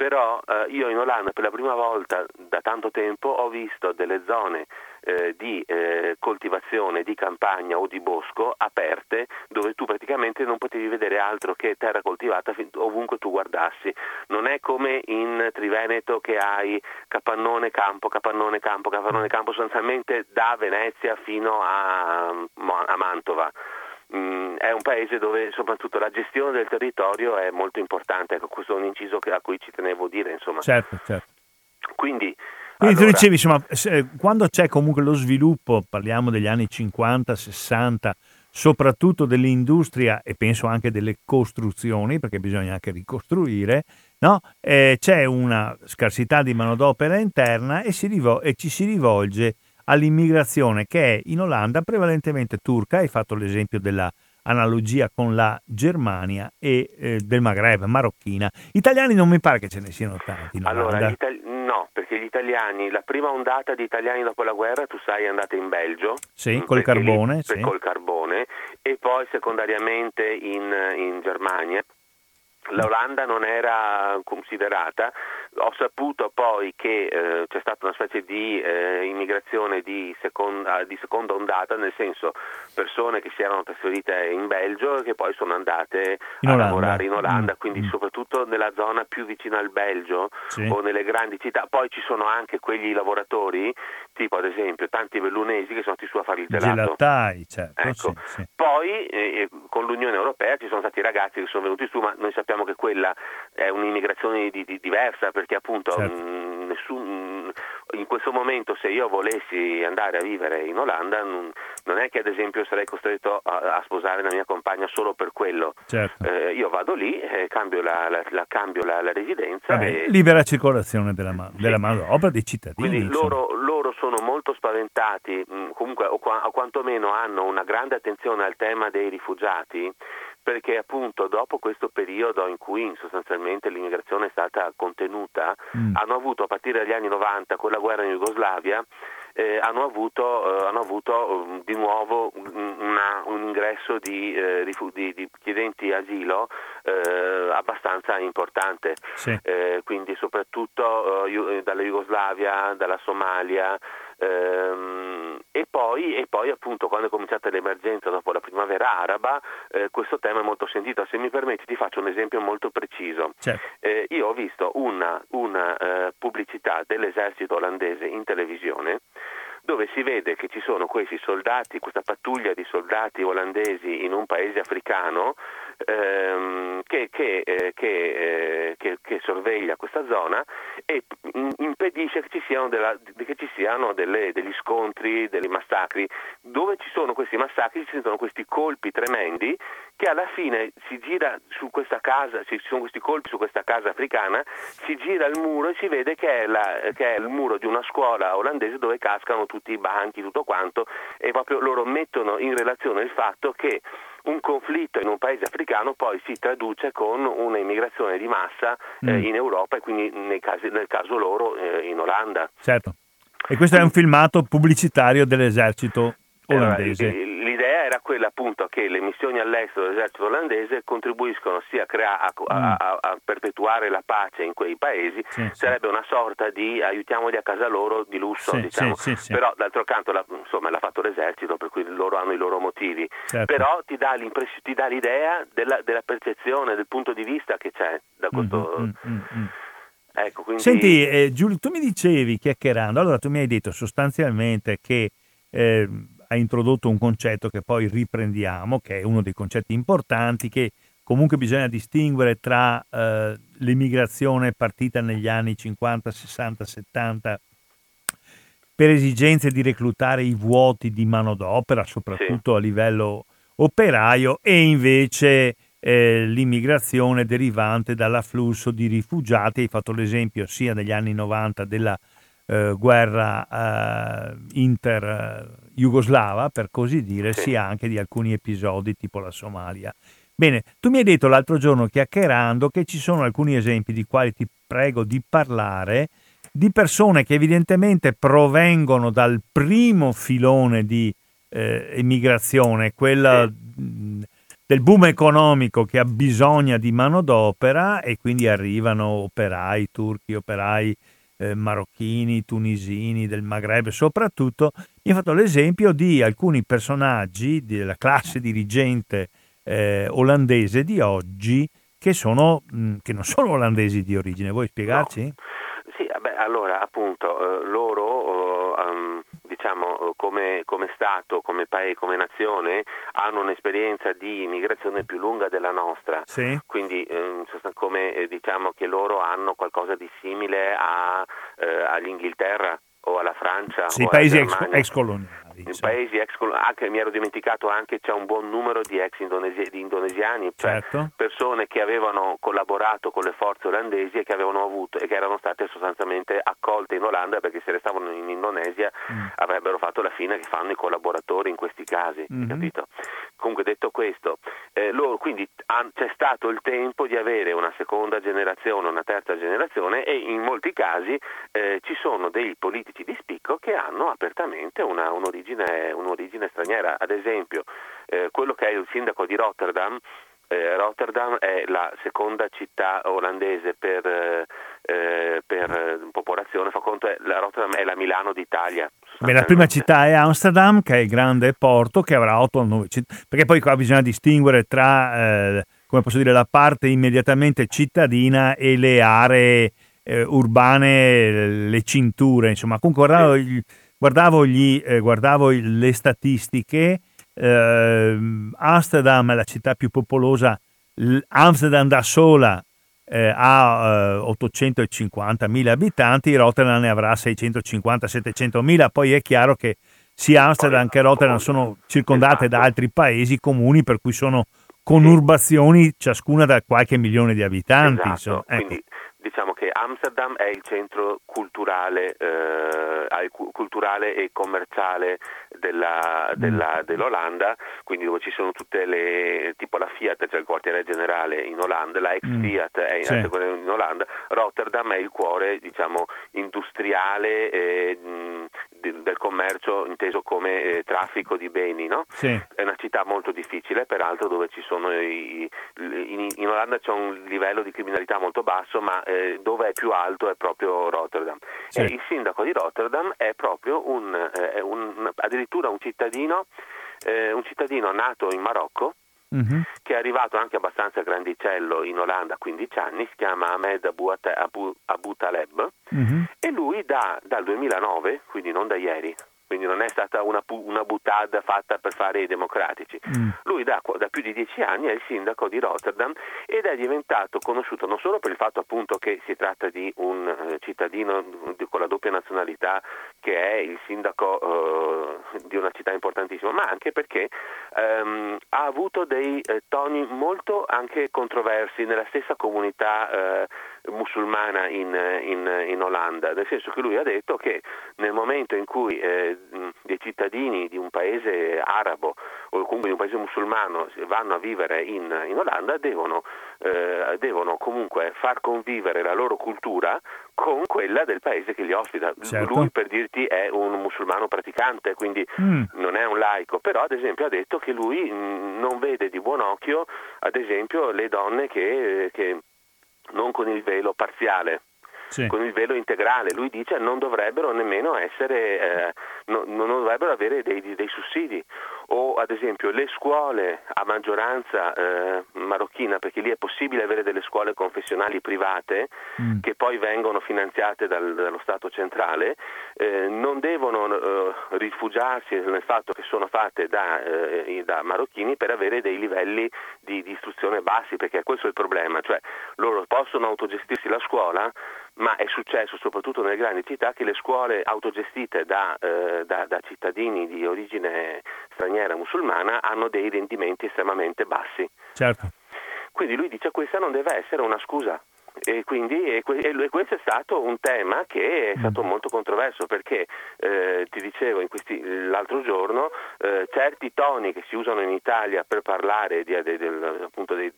però eh, io in Olanda per la prima volta da tanto tempo ho visto delle zone eh, di eh, coltivazione di campagna o di bosco aperte dove tu praticamente non potevi vedere altro che terra coltivata ovunque tu guardassi. Non è come in Triveneto che hai capannone campo, capannone campo, capannone campo sostanzialmente da Venezia fino a, a Mantova. Mm, è un paese dove soprattutto la gestione del territorio è molto importante, ecco, questo è un inciso che- a cui ci tenevo a dire, insomma. Certo, certo. Quindi, Quindi tu allora- dicevi, insomma, se- quando c'è comunque lo sviluppo, parliamo degli anni 50, 60, soprattutto dell'industria e penso anche delle costruzioni, perché bisogna anche ricostruire, no? Eh, c'è una scarsità di manodopera interna e, si rivo- e ci si rivolge all'immigrazione che è in Olanda prevalentemente turca, hai fatto l'esempio della analogia con la Germania e eh, del Maghreb, marocchina. Italiani non mi pare che ce ne siano tanti Allora, itali- no, perché gli italiani, la prima ondata di italiani dopo la guerra, tu sai, è andata in Belgio. Sì, mm, col lì- carbone, per- sì. col carbone, e poi secondariamente in, in Germania. L'Olanda non era considerata, ho saputo poi che eh, c'è stata una specie di eh, immigrazione di seconda, di seconda ondata, nel senso persone che si erano trasferite in Belgio e che poi sono andate In a Olanda. lavorare in Olanda, Mm, quindi mm. soprattutto nella zona più vicina al Belgio Sì. o nelle grandi città. Poi ci sono anche quegli lavoratori, tipo ad esempio tanti bellunesi che sono andati su a fare il gelato. Gelatai, certo. Ecco. sì, sì. Poi eh, con l'Unione Europea ci sono stati ragazzi che sono venuti su, ma noi sappiamo che quella è un'immigrazione di- di- diversa perché appunto Certo. mh, nessun- mh, in questo momento se io volessi andare a vivere in Olanda non, non è che ad esempio sarei costretto a, a, sposare la mia compagna solo per quello. Certo. Eh, io vado lì, eh, cambio, la, la, la, cambio la, residenza. Vabbè, e... Libera circolazione della, man- sì. della manodopera dei cittadini. Quindi loro, loro, sono molto spaventati, mh, comunque o, qua, o quantomeno hanno una grande attenzione al tema dei rifugiati perché appunto dopo questo periodo in cui sostanzialmente l'immigrazione è stata contenuta, mm. hanno avuto a partire dagli anni 90 con la guerra in Jugoslavia eh, hanno avuto, eh, hanno avuto um, di nuovo una, un ingresso di, eh, di, di, chiedenti asilo eh, abbastanza importante, sì. Eh, quindi soprattutto eh, dalla Jugoslavia, dalla Somalia. Ehm, e, poi, e, poi, appunto quando è cominciata l'emergenza dopo la primavera araba questo tema è molto sentito. Se mi permetti ti faccio un esempio molto preciso. Certo. io ho visto una, una pubblicità dell'esercito olandese in televisione dove si vede che ci sono questi soldati, questa pattuglia di soldati olandesi in un paese africano ehm, che, che, eh, che, eh, che, sorveglia questa zona e impedisce che ci siano, della, ci siano delle, degli scontri, dei massacri. Dove ci sono questi massacri ci sono questi colpi tremendi che alla fine si gira su questa casa, ci sono questi colpi su questa casa africana, si gira il muro e si vede che è, la, che è il muro di una scuola olandese dove cascano tutti i banchi, tutto quanto, e proprio loro mettono in relazione il fatto che un conflitto in un paese africano poi si traduce con un'immigrazione di massa eh, mm. in Europa e quindi casi, nel caso loro eh, in Olanda. Certo. E questo è un filmato pubblicitario dell'esercito olandese. Allora, l'idea era quella appunto che le missioni all'estero dell'esercito olandese contribuiscono sia a, crea- a, a, a perpetuare la pace in quei paesi, sì, sarebbe sì. una sorta di aiutiamoli a casa loro di lusso, sì, diciamo. però d'altro canto la, insomma, l'ha fatto l'esercito per cui loro hanno i loro motivi, certo. però ti dà, ti dà l'idea della, della, percezione, del punto di vista che c'è da questo... Mm, mm, mm, mm. Ecco, quindi... Senti eh, Giulio, tu mi dicevi chiacchierando, allora tu mi hai detto sostanzialmente che eh, ha introdotto un concetto che poi riprendiamo, che è uno dei concetti importanti, che comunque bisogna distinguere tra eh, l'immigrazione partita negli anni 50, 60, 70 per esigenze di reclutare i vuoti di manodopera, soprattutto sì. a livello operaio, e invece eh, l'immigrazione derivante dall'afflusso di rifugiati. Hai fatto l'esempio sia negli anni 90 della eh, guerra eh, inter-jugoslava, per così dire, sia anche di alcuni episodi tipo la Somalia. Bene, tu mi hai detto l'altro giorno chiacchierando che ci sono alcuni esempi di quali ti prego di parlare di persone che evidentemente provengono dal primo filone di eh, emigrazione, quella sì. del boom economico che ha bisogno di manodopera e quindi arrivano operai turchi, operai eh, marocchini, tunisini, del Maghreb soprattutto, mi ha fatto l'esempio di alcuni personaggi della classe dirigente eh, olandese di oggi che, sono, mh, che non sono olandesi di origine. Vuoi spiegarci? No. Sì, beh, allora appunto eh, loro diciamo come, come, Stato, come Paese, come Nazione hanno un'esperienza di immigrazione più lunga della nostra, sì. quindi come eh, diciamo che loro hanno qualcosa di simile a, eh, all'Inghilterra o alla Francia sì, o paesi ex, ex coloniali in paesi ex anche mi ero dimenticato anche c'è un buon numero di ex indonesi, di indonesiani, cioè certo. persone che avevano collaborato con le forze olandesi e che avevano avuto e che erano state sostanzialmente accolte in Olanda perché se restavano in Indonesia mm. avrebbero fatto la fine che fanno i collaboratori in questi casi, mm-hmm. capito? Comunque detto questo, eh, loro, quindi han, c'è stato il tempo di avere una seconda generazione, una terza generazione e in molti casi eh, ci sono dei politici di spicco che hanno apertamente una, un'origine, un'origine, straniera. Ad esempio, eh, quello che è il sindaco di Rotterdam, eh, Rotterdam è la seconda città olandese per, eh, per popolazione, fa conto, la Rotterdam è la Milano d'Italia. Beh, la prima città è Amsterdam, che è il grande porto, che avrà 8 o 9 città, perché poi qua bisogna distinguere tra, eh, come posso dire, la parte immediatamente cittadina e le aree eh, urbane, le cinture, insomma. Comunque guardavo, sì. guardavo, gli, eh, guardavo le statistiche, eh, Amsterdam è la città più popolosa, Amsterdam da sola eh, ha eh, 850.000 abitanti, Rotterdam ne avrà 650-700.000, poi è chiaro che sia Amsterdam che Rotterdam sono circondate da altri paesi comuni per cui sono conurbazioni ciascuna da qualche milione di abitanti. Esatto, ecco. quindi diciamo che Amsterdam è il centro culturale, eh, culturale e commerciale della, della, dell'Olanda, quindi dove ci sono tutte le, tipo la Fiat, cioè il quartiere generale in Olanda, la ex Mm. Fiat è in, Sì. in Olanda, Rotterdam è il cuore diciamo industriale eh, mh, di- del commercio inteso come eh, traffico di beni, no? Sì. È una città molto difficile, peraltro, dove ci sono i, in, in Olanda c'è un livello di criminalità molto basso, ma eh, dove è più alto è proprio Rotterdam. Sì. E il sindaco di Rotterdam è proprio un, eh, è un- addirittura un cittadino, eh, un cittadino nato in Marocco, Mhm. che è arrivato anche abbastanza grandicello in Olanda a 15 anni, si chiama Ahmed Abu, Abu, Abu Taleb Mhm. e lui da- dal 2009, quindi non da ieri, quindi non è stata una, una buttata fatta per fare i democratici, Mm. lui da, da più di dieci anni è il sindaco di Rotterdam ed è diventato conosciuto non solo per il fatto appunto che si tratta di un eh, cittadino di- con la doppia nazionalità che è il sindaco eh, di una città importantissima, ma anche perché ehm, ha avuto dei eh, toni molto anche controversi nella stessa comunità eh, musulmana in, in- in Olanda, nel senso che lui ha detto che nel momento in cui eh, dei cittadini di un paese arabo o comunque di un paese musulmano vanno a vivere in, in Olanda devono, eh, devono comunque far convivere la loro cultura con quella del paese che li ospita. Certo. Lui per dirti è un musulmano praticante, quindi Mm. non è un laico, però ad esempio ha detto che lui mh, non vede di buon occhio ad esempio le donne che, che non con il velo parziale, Sì. con il velo integrale. Lui dice non dovrebbero nemmeno essere, eh, no- non dovrebbero avere dei, dei sussidi. O ad esempio le scuole a maggioranza eh, marocchina, perché lì è possibile avere delle scuole confessionali private Mm. che poi vengono finanziate dal- dallo Stato centrale, eh, non devono eh, rifugiarsi nel fatto che sono fatte da, eh, da marocchini per avere dei livelli di, di istruzione bassi, perché questo è il problema, cioè loro possono autogestirsi la scuola, ma è successo soprattutto nelle grandi città che le scuole autogestite da, eh, da- da cittadini di origine straniera musulmana hanno dei rendimenti estremamente bassi. Certo. Quindi lui dice questa non deve essere una scusa. E quindi e e questo è stato un tema che è stato molto controverso perché eh, ti dicevo in questi- l'altro giorno eh, certi toni che si usano in Italia per parlare di- de- del- appunto dei-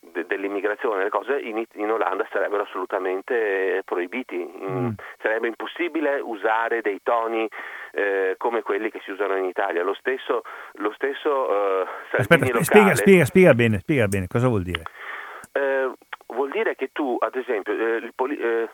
de- dell'immigrazione delle cose in, in Olanda sarebbero assolutamente proibiti In- Mm. sarebbe impossibile usare dei toni eh, come quelli che si usano in Italia lo stesso, lo stesso eh, Aspetta, sp- spiega, locale- spiega, spiega bene, spiega bene cosa vuol dire. Vuol dire che tu, ad esempio, eh, il poli- eh,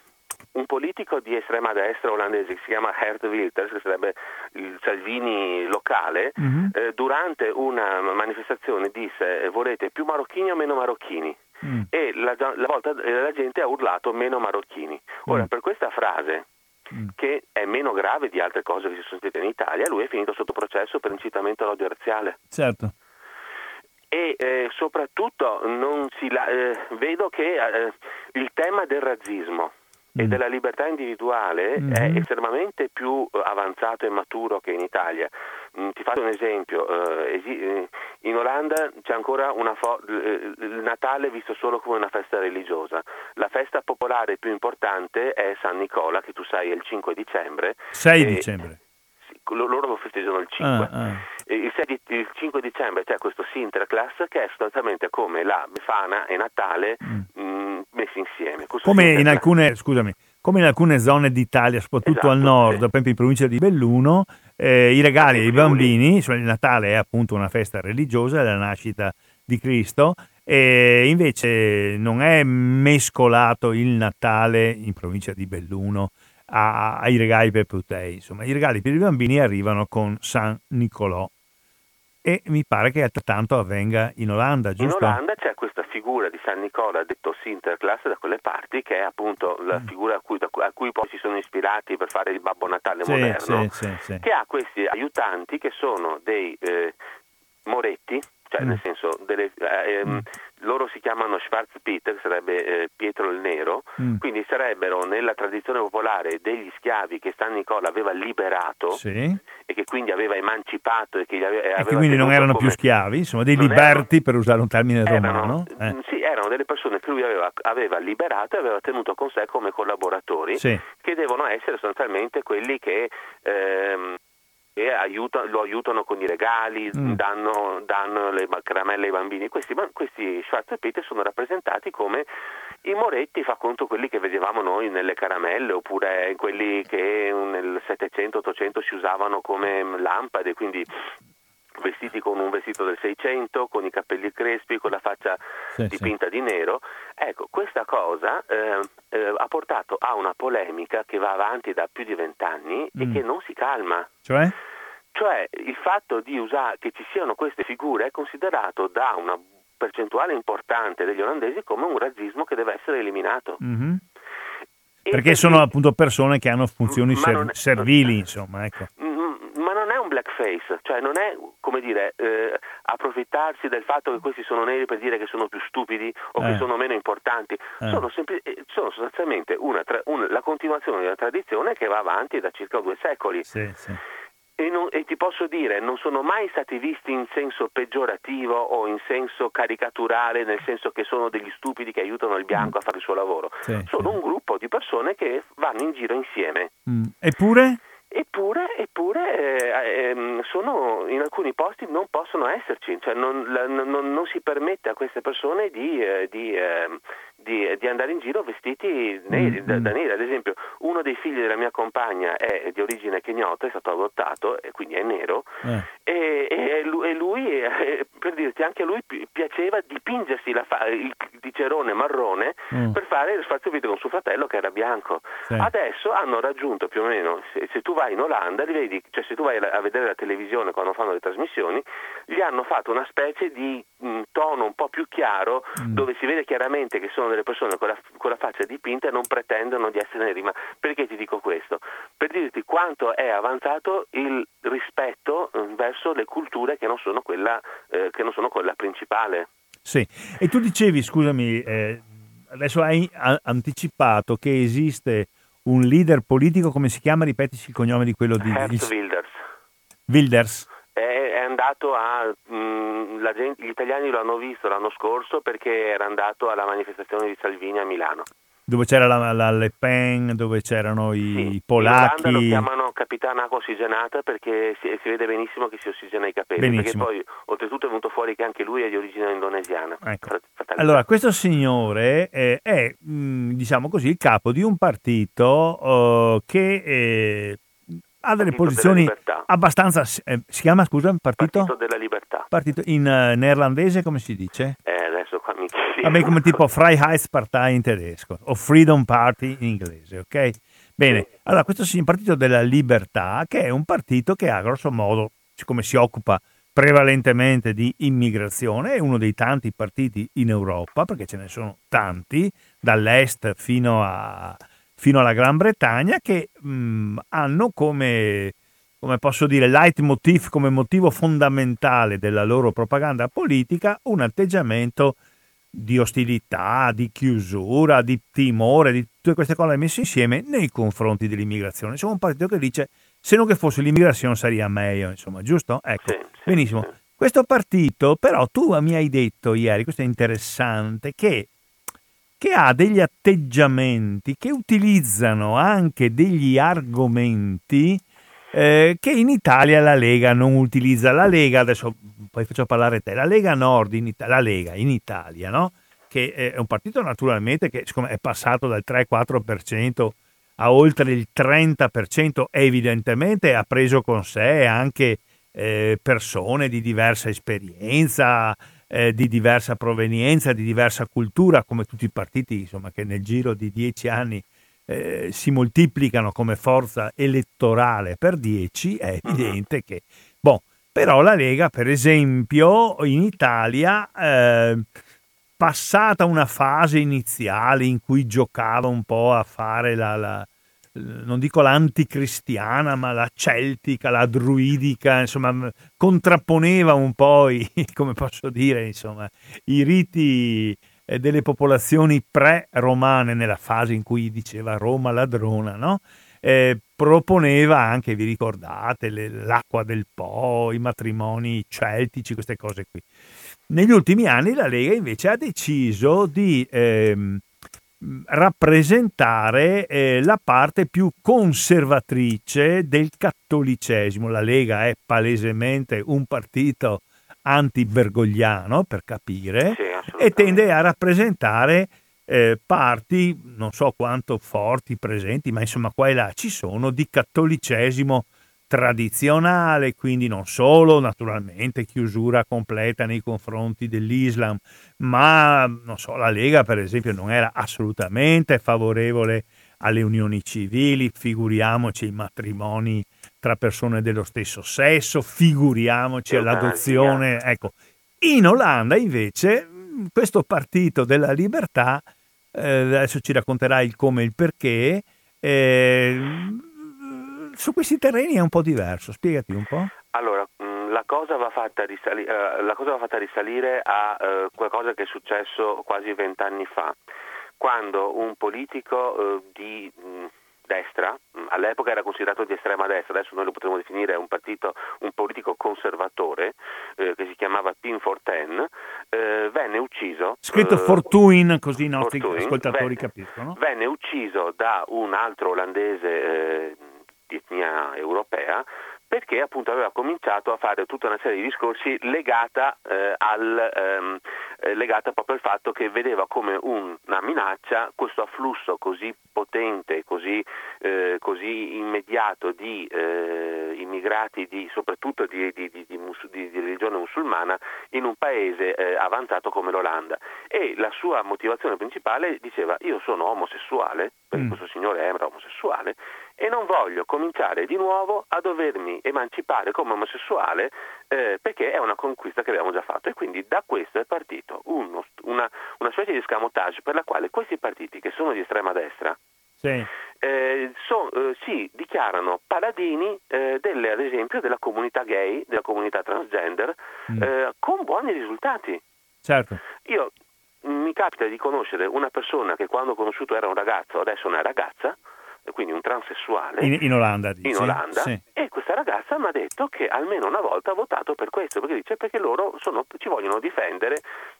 un politico di estrema destra olandese che si chiama Gert Wilders, che sarebbe il Salvini locale, Mhm. eh, durante una manifestazione disse eh, volete più marocchini o meno marocchini? Mm. E la, la volta, eh, la gente ha urlato meno marocchini. Ora, Mm. per questa frase, Mm. che è meno grave di altre cose che si sono sentite in Italia, lui è finito sotto processo per incitamento all'odio razziale Certo. E eh, soprattutto non si la- eh, vedo che eh, il tema del razzismo e Mm. della libertà individuale è Mhm. estremamente più avanzato e maturo che in Italia. Mm, ti faccio un esempio, eh, esi- eh, in Olanda c'è ancora una fo- eh, il Natale visto solo come una festa religiosa, la festa popolare più importante è San Nicola, che tu sai è il 5 dicembre. 6 E- dicembre. Loro lo festeggiano il 5. Ah, ah. Il, 6 di- il 5 dicembre c'è questo Sinterklaas che è sostanzialmente come la Befana e Natale mh, messi insieme. Questo Mm. Come in alcune, scusami, come in alcune zone d'Italia, soprattutto al Esatto, nord, sì. per esempio in provincia di Belluno, eh, i regali ai bambini, cioè il Natale è appunto una festa religiosa, è la nascita di Cristo, e invece non è mescolato il Natale in provincia di Belluno a- ai regali per Putei. Insomma, i regali per i bambini arrivano con San Nicolò. E mi pare che altrettanto avvenga in Olanda, In giusto? Olanda c'è questa figura di San Nicola, detto Sinterklaas da quelle parti, che è appunto la Mm. figura a cui, a cui poi si sono ispirati per fare il Babbo Natale Sì, moderno, sì, sì. che ha questi aiutanti che sono dei eh, moretti, cioè Mm. nel senso delle, eh, ehm, Mm. loro si chiamano Schwarzpeter, che sarebbe eh, Pietro il Nero, Mm. quindi sarebbero nella tradizione popolare degli schiavi che San Nicola aveva liberato Sì. e che quindi aveva emancipato e che gli ave- E aveva che quindi non erano come- più schiavi, insomma, dei Non liberti, per usare un termine erano, romano. eh. mm, sì, erano delle persone che lui aveva, aveva liberato e aveva tenuto con sé come collaboratori Sì. che devono essere sostanzialmente quelli che, ehm, che aiuta- lo aiutano con i regali, Mm. danno, danno le caramelle ai bambini. Questi, questi Schwarzpeter sono rappresentati come i moretti, fa conto quelli che vedevamo noi nelle caramelle, oppure quelli che nel 700-800 si usavano come lampade, quindi vestiti con un vestito del 600, con i capelli crespi, con la faccia Sì, sì. dipinta di nero. Ecco, questa cosa eh, eh, ha portato a una polemica che va avanti da più di vent'anni e Mm. che non si calma. Cioè? Cioè il fatto di usare che ci siano queste figure è considerato da una percentuale importante degli olandesi come un razzismo che deve essere eliminato. Mhm. E Perché sono appunto persone che hanno funzioni ser- servili, insomma, ecco. Mm, blackface, cioè non è come dire eh, approfittarsi del fatto che questi sono neri per dire che sono più stupidi o Eh. che sono meno importanti, Eh. sono, sempli- eh, sono sostanzialmente una tra- un- la continuazione di una tradizione che va avanti da circa due secoli. Sì, sì. E, non- e ti posso dire, non sono mai stati visti in senso peggiorativo o in senso caricaturale, nel senso che sono degli stupidi che aiutano il bianco a fare il suo lavoro. Sì, sono un gruppo di persone che vanno in giro insieme. Mm. Eppure? Eppure, eppure eh, ehm, sono, in alcuni posti non possono esserci, cioè non, la- non- non si permette a queste persone di, eh, di, ehm, di- di andare in giro vestiti neri, Mm, da, mm. da neri. Ad esempio, uno dei figli della mia compagna è di origine kenyota, è stato adottato e quindi è nero. Eh. E, e e lui, eh, per dirti, anche a lui pi- piaceva dipingersi la fa- il di cerone marrone Mm. per fare lo spazio video con suo fratello che era bianco. Sì. Adesso hanno raggiunto più o meno, se, se tu vai in Olanda, li vedi, cioè se tu vai a vedere la televisione quando fanno le trasmissioni, gli hanno fatto una specie di mh, tono un po' più chiaro Mm. dove si vede chiaramente che sono delle persone con la, con la faccia dipinta e non pretendono di essere neri. Ma perché ti dico questo? Per dirti quanto è avanzato il rispetto eh, verso le culture che non sono quella, eh, che non sono quella principale. Sì. E tu dicevi, scusami, eh, adesso hai anticipato che esiste un leader politico, come si chiama? Ripetici il cognome di quello di Herz il- Wilders. Wilders. È andato a. mh, la gente- gli italiani lo hanno visto l'anno scorso perché era andato alla manifestazione di Salvini a Milano. dove c'era la, la Le Pen, dove c'erano i Sì, In polacchi. Olanda lo chiamano capitana acqua ossigenata perché si, si vede benissimo che si ossigena i capelli. Benissimo. Perché poi, oltretutto, è venuto fuori che anche lui è di origine indonesiana. Ecco. Allora, questo signore eh, è, mh, diciamo così, il capo di un partito eh, che eh, ha delle Partito posizioni abbastanza... eh, si chiama, scusa, partito? Partito della Libertà. Partito in eh, neerlandese, come si dice? Eh, adesso qua mi chiedi. Vabbè, come tipo Freiheitspartei in tedesco o Freedom Party in inglese, ok? Bene, allora questo sì, è un partito della libertà, che è un partito che ha grosso modo, siccome si occupa prevalentemente di immigrazione, è uno dei tanti partiti in Europa, perché ce ne sono tanti, dall'est fino, a- fino alla Gran Bretagna, che mh, hanno come, come posso dire, leitmotiv, come motivo fondamentale della loro propaganda politica, un atteggiamento di ostilità, di chiusura, di timore, di tutte queste cose messe insieme nei confronti dell'immigrazione. Siamo un partito che dice se non che fosse l'immigrazione sarebbe meglio, insomma, giusto? Ecco, benissimo. Questo partito, però, tu mi hai detto ieri, questo è interessante, che, che ha degli atteggiamenti che utilizzano anche degli argomenti eh, che in Italia la Lega non utilizza. La Lega, adesso poi faccio parlare te, la Lega Nord, in Ita- la Lega in Italia, no? che è un partito naturalmente che siccome è passato dal 3-4% a oltre il 30%, evidentemente ha preso con sé anche eh, persone di diversa esperienza, eh, di diversa provenienza, di diversa cultura, come tutti i partiti insomma, che nel giro di dieci anni eh, si moltiplicano come forza elettorale per 10, è evidente che... Boh, però la Lega, per esempio, in Italia, eh, passata una fase iniziale in cui giocava un po' a fare la, la- non dico l'anticristiana, ma la celtica, la druidica, insomma, contrapponeva un po' i, come posso dire, insomma, i riti eh, delle popolazioni pre-romane nella fase in cui diceva Roma ladrona, no? Eh, proponeva anche, vi ricordate, le, l'acqua del Po, i matrimoni celtici, queste cose qui. Negli ultimi anni la Lega invece ha deciso di ehm, rappresentare eh, la parte più conservatrice del cattolicesimo. La Lega è palesemente un partito anti-bergogliano, per capire, Sì, e tende a rappresentare eh, parti, non so quanto forti, presenti, ma insomma qua e là ci sono, di cattolicesimo tradizionale, quindi non solo naturalmente chiusura completa nei confronti dell'Islam, ma non so, la Lega per esempio non era assolutamente favorevole alle unioni civili, figuriamoci i matrimoni tra persone dello stesso sesso, figuriamoci all'adozione, ecco. In Olanda invece questo partito della libertà, eh, adesso ci racconterà il come e il perché, eh, su questi terreni è un po' diverso, spiegati un po'. Allora, mh, la cosa va fatta, risali- eh, la cosa va fatta risalire a eh, qualcosa che è successo quasi vent'anni fa, quando un politico eh, di mh, destra, mh, all'epoca era considerato di estrema destra, adesso noi lo potremmo definire un partito, un politico conservatore, eh, che si chiamava Pin Forten, eh, venne ucciso... Scritto eh, Fortuin, così i nostri ascoltatori venne- capiscono. Venne ucciso da un altro olandese di etnia europea perché appunto aveva cominciato a fare tutta una serie di discorsi legata, eh, al, ehm, eh, legata proprio al fatto che vedeva come un- una minaccia questo afflusso così potente, così, eh, così immediato di eh, immigrati, di- soprattutto di, di- di- religione musulmana, in un paese eh, avanzato come l'Olanda. E la sua motivazione principale diceva io sono omosessuale, perché Mm. questo signore era omosessuale, e non voglio cominciare di nuovo a dovermi emancipare come omosessuale eh, perché è una conquista che abbiamo già fatto e quindi da questo è partito uno- una, una specie di scamotage per la quale questi partiti che sono di estrema destra Sì. eh, so- eh, si dichiarano paladini eh, delle, ad esempio della comunità gay, della comunità transgender Mm. eh, con buoni risultati. Certo. Io mi capita di conoscere una persona che quando ho conosciuto era un ragazzo, adesso è una ragazza, quindi un transessuale. In, in Olanda, dici? in Olanda Sì. e questa ragazza mi ha detto che almeno una volta ha votato per questo perché dice perché loro sono- ci vogliono difendere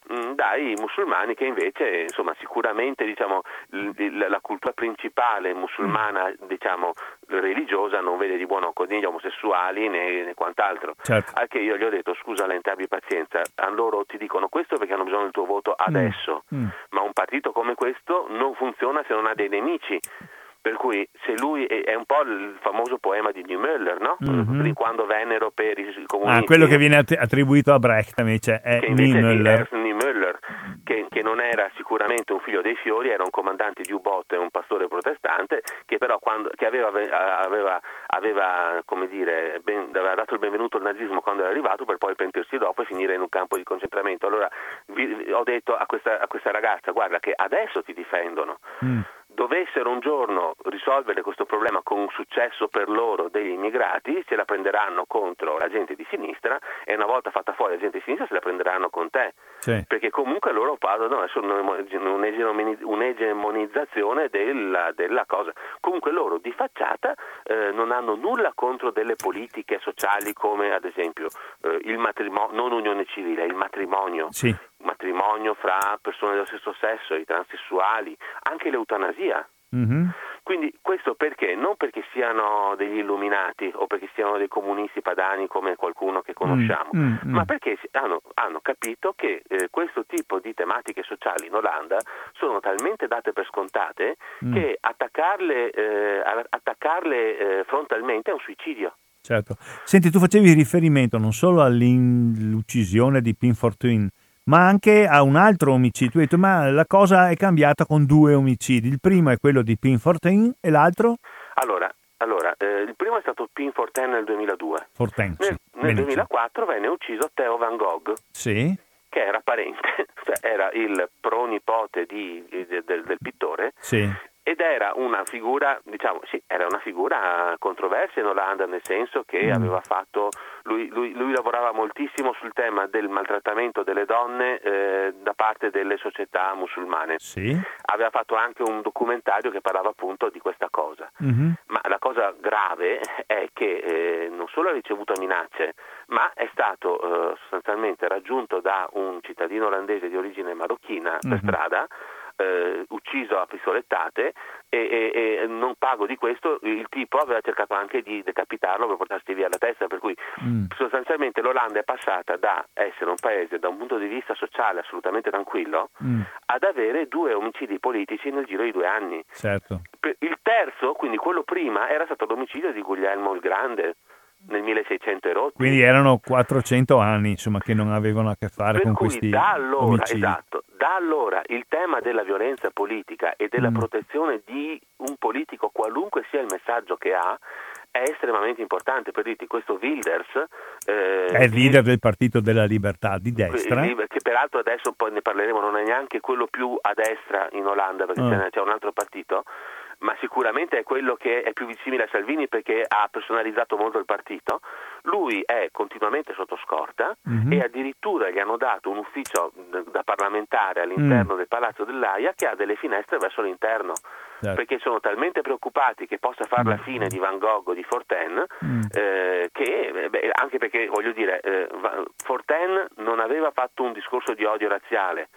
mh, dai musulmani che invece insomma sicuramente diciamo l- la cultura principale musulmana diciamo religiosa non vede di buon occhio né gli omosessuali né, né quant'altro Certo. al che io gli ho detto scusa Lente abbi pazienza a loro ti dicono questo perché hanno bisogno del tuo voto adesso Mm. ma un partito come questo non funziona se non ha dei nemici. Per cui se lui è, è un po' il famoso poema di Niemöller, no? Mhm. Di quando vennero per i comunisti. Ah, quello che viene att- attribuito a Brecht invece è che invece. Ernst Niemöller, che, che non era sicuramente un figlio dei fiori, era un comandante di U-Boot e un pastore protestante, che però quando, che aveva, aveva, aveva, come dire, ben- aveva dato il benvenuto al nazismo quando era arrivato per poi pentirsi dopo e finire in un campo di concentramento. Allora vi- vi- ho detto a questa, a questa ragazza, guarda che adesso ti difendono, Mm. Dovessero un giorno risolvere questo problema con successo per loro degli immigrati, se la prenderanno contro la gente di sinistra e una volta fatta fuori la gente di sinistra se la prenderanno con te. Sì. Perché comunque loro parlano adesso un'egemoni- un'egemonizzazione della, della cosa. Comunque loro di facciata eh, non hanno nulla contro delle politiche sociali come ad esempio eh, il matrimonio, non unione civile, il matrimonio Sì. matrimonio fra persone dello stesso sesso, i transessuali, anche l'eutanasia. Mhm. Quindi questo perché? Non perché siano degli illuminati o perché siano dei comunisti padani come qualcuno che conosciamo, Mm, mm, mm. ma perché hanno, hanno capito che eh, questo tipo di tematiche sociali in Olanda sono talmente date per scontate Mm. che attaccarle, eh, attaccarle eh, frontalmente è un suicidio. Certo. Senti, tu facevi riferimento non solo all'uccisione di Pin Fortuyn, ma anche a un altro omicidio. Detto, ma la cosa è cambiata con due omicidi. Il primo è quello di Pin Fortuyn e l'altro? Allora, allora eh, il primo è stato Pin Forten nel 2002. Fortuyn, sì. Nel, nel Benissimo. 2004 venne ucciso Theo Van Gogh, Sì. che era parente, cioè era il pronipote di- del, del pittore Sì. Ed era una figura, diciamo, sì, era una figura controversa in Olanda, nel senso che mm. aveva fatto, lui, lui, lui, lavorava moltissimo sul tema del maltrattamento delle donne eh, da parte delle società musulmane. Sì. Aveva fatto anche un documentario che parlava appunto di questa cosa. Mm-hmm. Ma la cosa grave è che eh, non solo ha ricevuto minacce, ma è stato eh, sostanzialmente raggiunto da un cittadino olandese di origine marocchina mm-hmm. per strada eh, ucciso a pistolettate e, e, e, non pago di questo, il tipo aveva cercato anche di decapitarlo per portarsi via la testa, per cui mm. sostanzialmente l'Olanda è passata da essere un paese da un punto di vista sociale assolutamente tranquillo mm. ad avere due omicidi politici nel giro di due anni. Certo. Il terzo, quindi quello prima, era stato l'omicidio di Guglielmo il Grande nel 1600 erotti. Quindi erano 400 anni insomma, che non avevano a che fare per con questi da allora. Esatto, da allora il tema della violenza politica e della mm. protezione di un politico, qualunque sia il messaggio che ha, è estremamente importante per dirti questo Wilders eh, è il leader del Partito della Libertà di destra che peraltro adesso poi ne parleremo non è neanche quello più a destra in Olanda perché oh. c'è un altro partito ma sicuramente è quello che è più simile a Salvini perché ha personalizzato molto il partito. Lui è continuamente sotto scorta mm-hmm. e addirittura gli hanno dato un ufficio da parlamentare all'interno mm. del Palazzo dell'Aia che ha delle finestre verso l'interno. Certo. Perché sono talmente preoccupati che possa fare la mm. fine di Van Gogh o di Fortin, mm. eh, che beh, anche perché voglio dire, eh, Fortin non aveva fatto un discorso di odio razziale,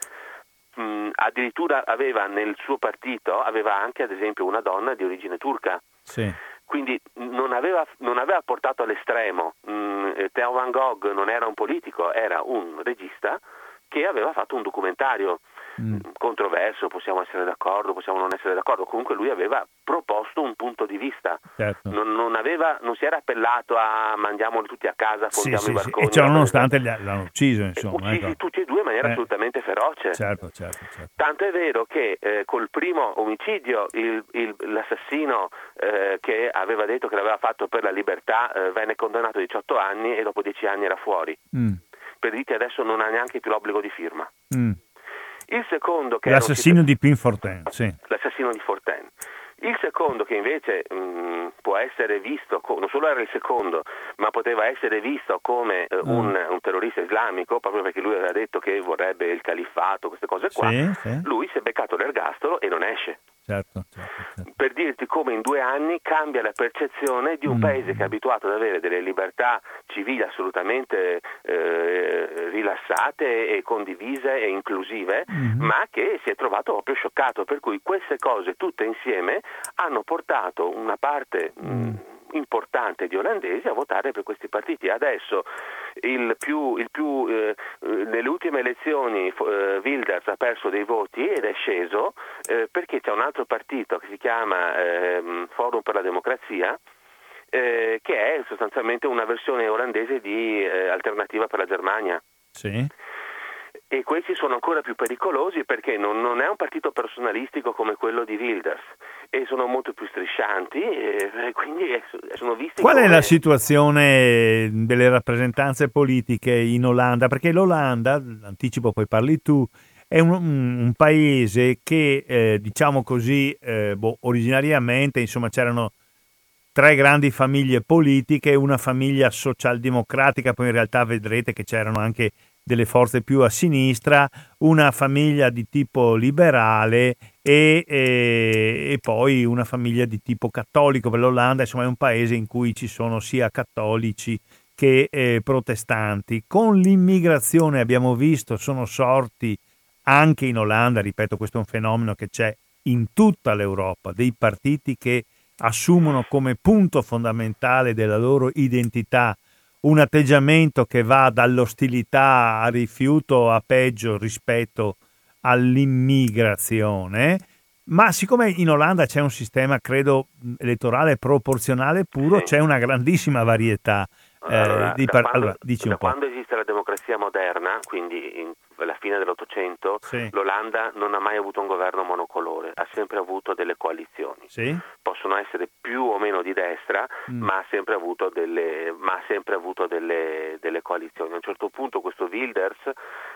mh, addirittura aveva nel suo partito aveva anche ad esempio una donna di origine turca. Sì. Quindi non aveva, non aveva, portato all'estremo. Mh, Theo Van Gogh non era un politico, era un regista che aveva fatto un documentario mm. controverso, possiamo essere d'accordo, possiamo non essere d'accordo, comunque lui aveva proposto un punto di vista, certo. non, non, aveva, non, si era appellato a mandiamoli tutti a casa, fondiamo sì, i barconi. Sì, e ciò nonostante l'hanno ucciso, insomma. Uccisi ecco. tutti e due in maniera eh. assolutamente feroce. Certo, certo, certo. Tanto è vero che eh, col primo omicidio il, il, l'assassino eh, che aveva detto che l'aveva fatto per la libertà eh, venne condannato a 18 anni e dopo 10 anni era fuori. Mm. Per dirti adesso non ha neanche più l'obbligo di firma. Mm. Il secondo che L'assassino di Pin Fortin, sì. L'assassino di Fortin. Il secondo che invece mh, mm, può essere visto, non solo era il secondo, ma poteva essere visto come eh, mm. un, un, terrorista islamico, proprio perché lui aveva detto che vorrebbe il califfato, queste cose qua, sì, sì. lui si è beccato l'ergastolo e non esce. Certo, certo, certo. Per dirti come in due anni cambia la percezione di un mm. paese che è abituato ad avere delle libertà civili assolutamente eh, rilassate e condivise e inclusive, mm. ma che si è trovato proprio scioccato. Per cui queste cose tutte insieme hanno portato una parte. Mm importante di olandesi a votare per questi partiti. Adesso il più, il più, eh, nelle ultime elezioni eh, Wilders ha perso dei voti ed è sceso eh, perché c'è un altro partito che si chiama ehm, Forum per la Democrazia eh, che è sostanzialmente una versione olandese di eh, Alternativa per la Germania. Sì e questi sono ancora più pericolosi perché non, non, è un partito personalistico come quello di Wilders e sono molto più striscianti e quindi sono visti Qual come... è la situazione delle rappresentanze politiche in Olanda? Perché l'Olanda, anticipo poi parli tu, è un, un paese che, eh, diciamo così, eh, boh, originariamente insomma, c'erano tre grandi famiglie politiche, una famiglia socialdemocratica, poi in realtà vedrete che c'erano anche delle forze più a sinistra, una famiglia di tipo liberale e, e, e, poi una famiglia di tipo cattolico, per l'Olanda insomma è un paese in cui ci sono sia cattolici che eh, protestanti. Con l'immigrazione abbiamo visto sono sorti anche in Olanda, ripeto questo è un fenomeno che c'è in tutta l'Europa, dei partiti che assumono come punto fondamentale della loro identità un atteggiamento che va dall'ostilità a rifiuto a peggio rispetto all'immigrazione, ma siccome in Olanda c'è un sistema, credo, elettorale proporzionale puro, sì. c'è una grandissima varietà. Eh, allora, di par- quando, allora, da quando esiste la democrazia moderna, quindi in la fine dell'Ottocento, Sì. l'Olanda non ha mai avuto un governo monocolore, ha sempre avuto delle coalizioni. Sì? Possono essere più o meno di destra, Mm. ma ha sempre avuto, delle, ma ha sempre avuto delle, delle coalizioni. A un certo punto questo Wilders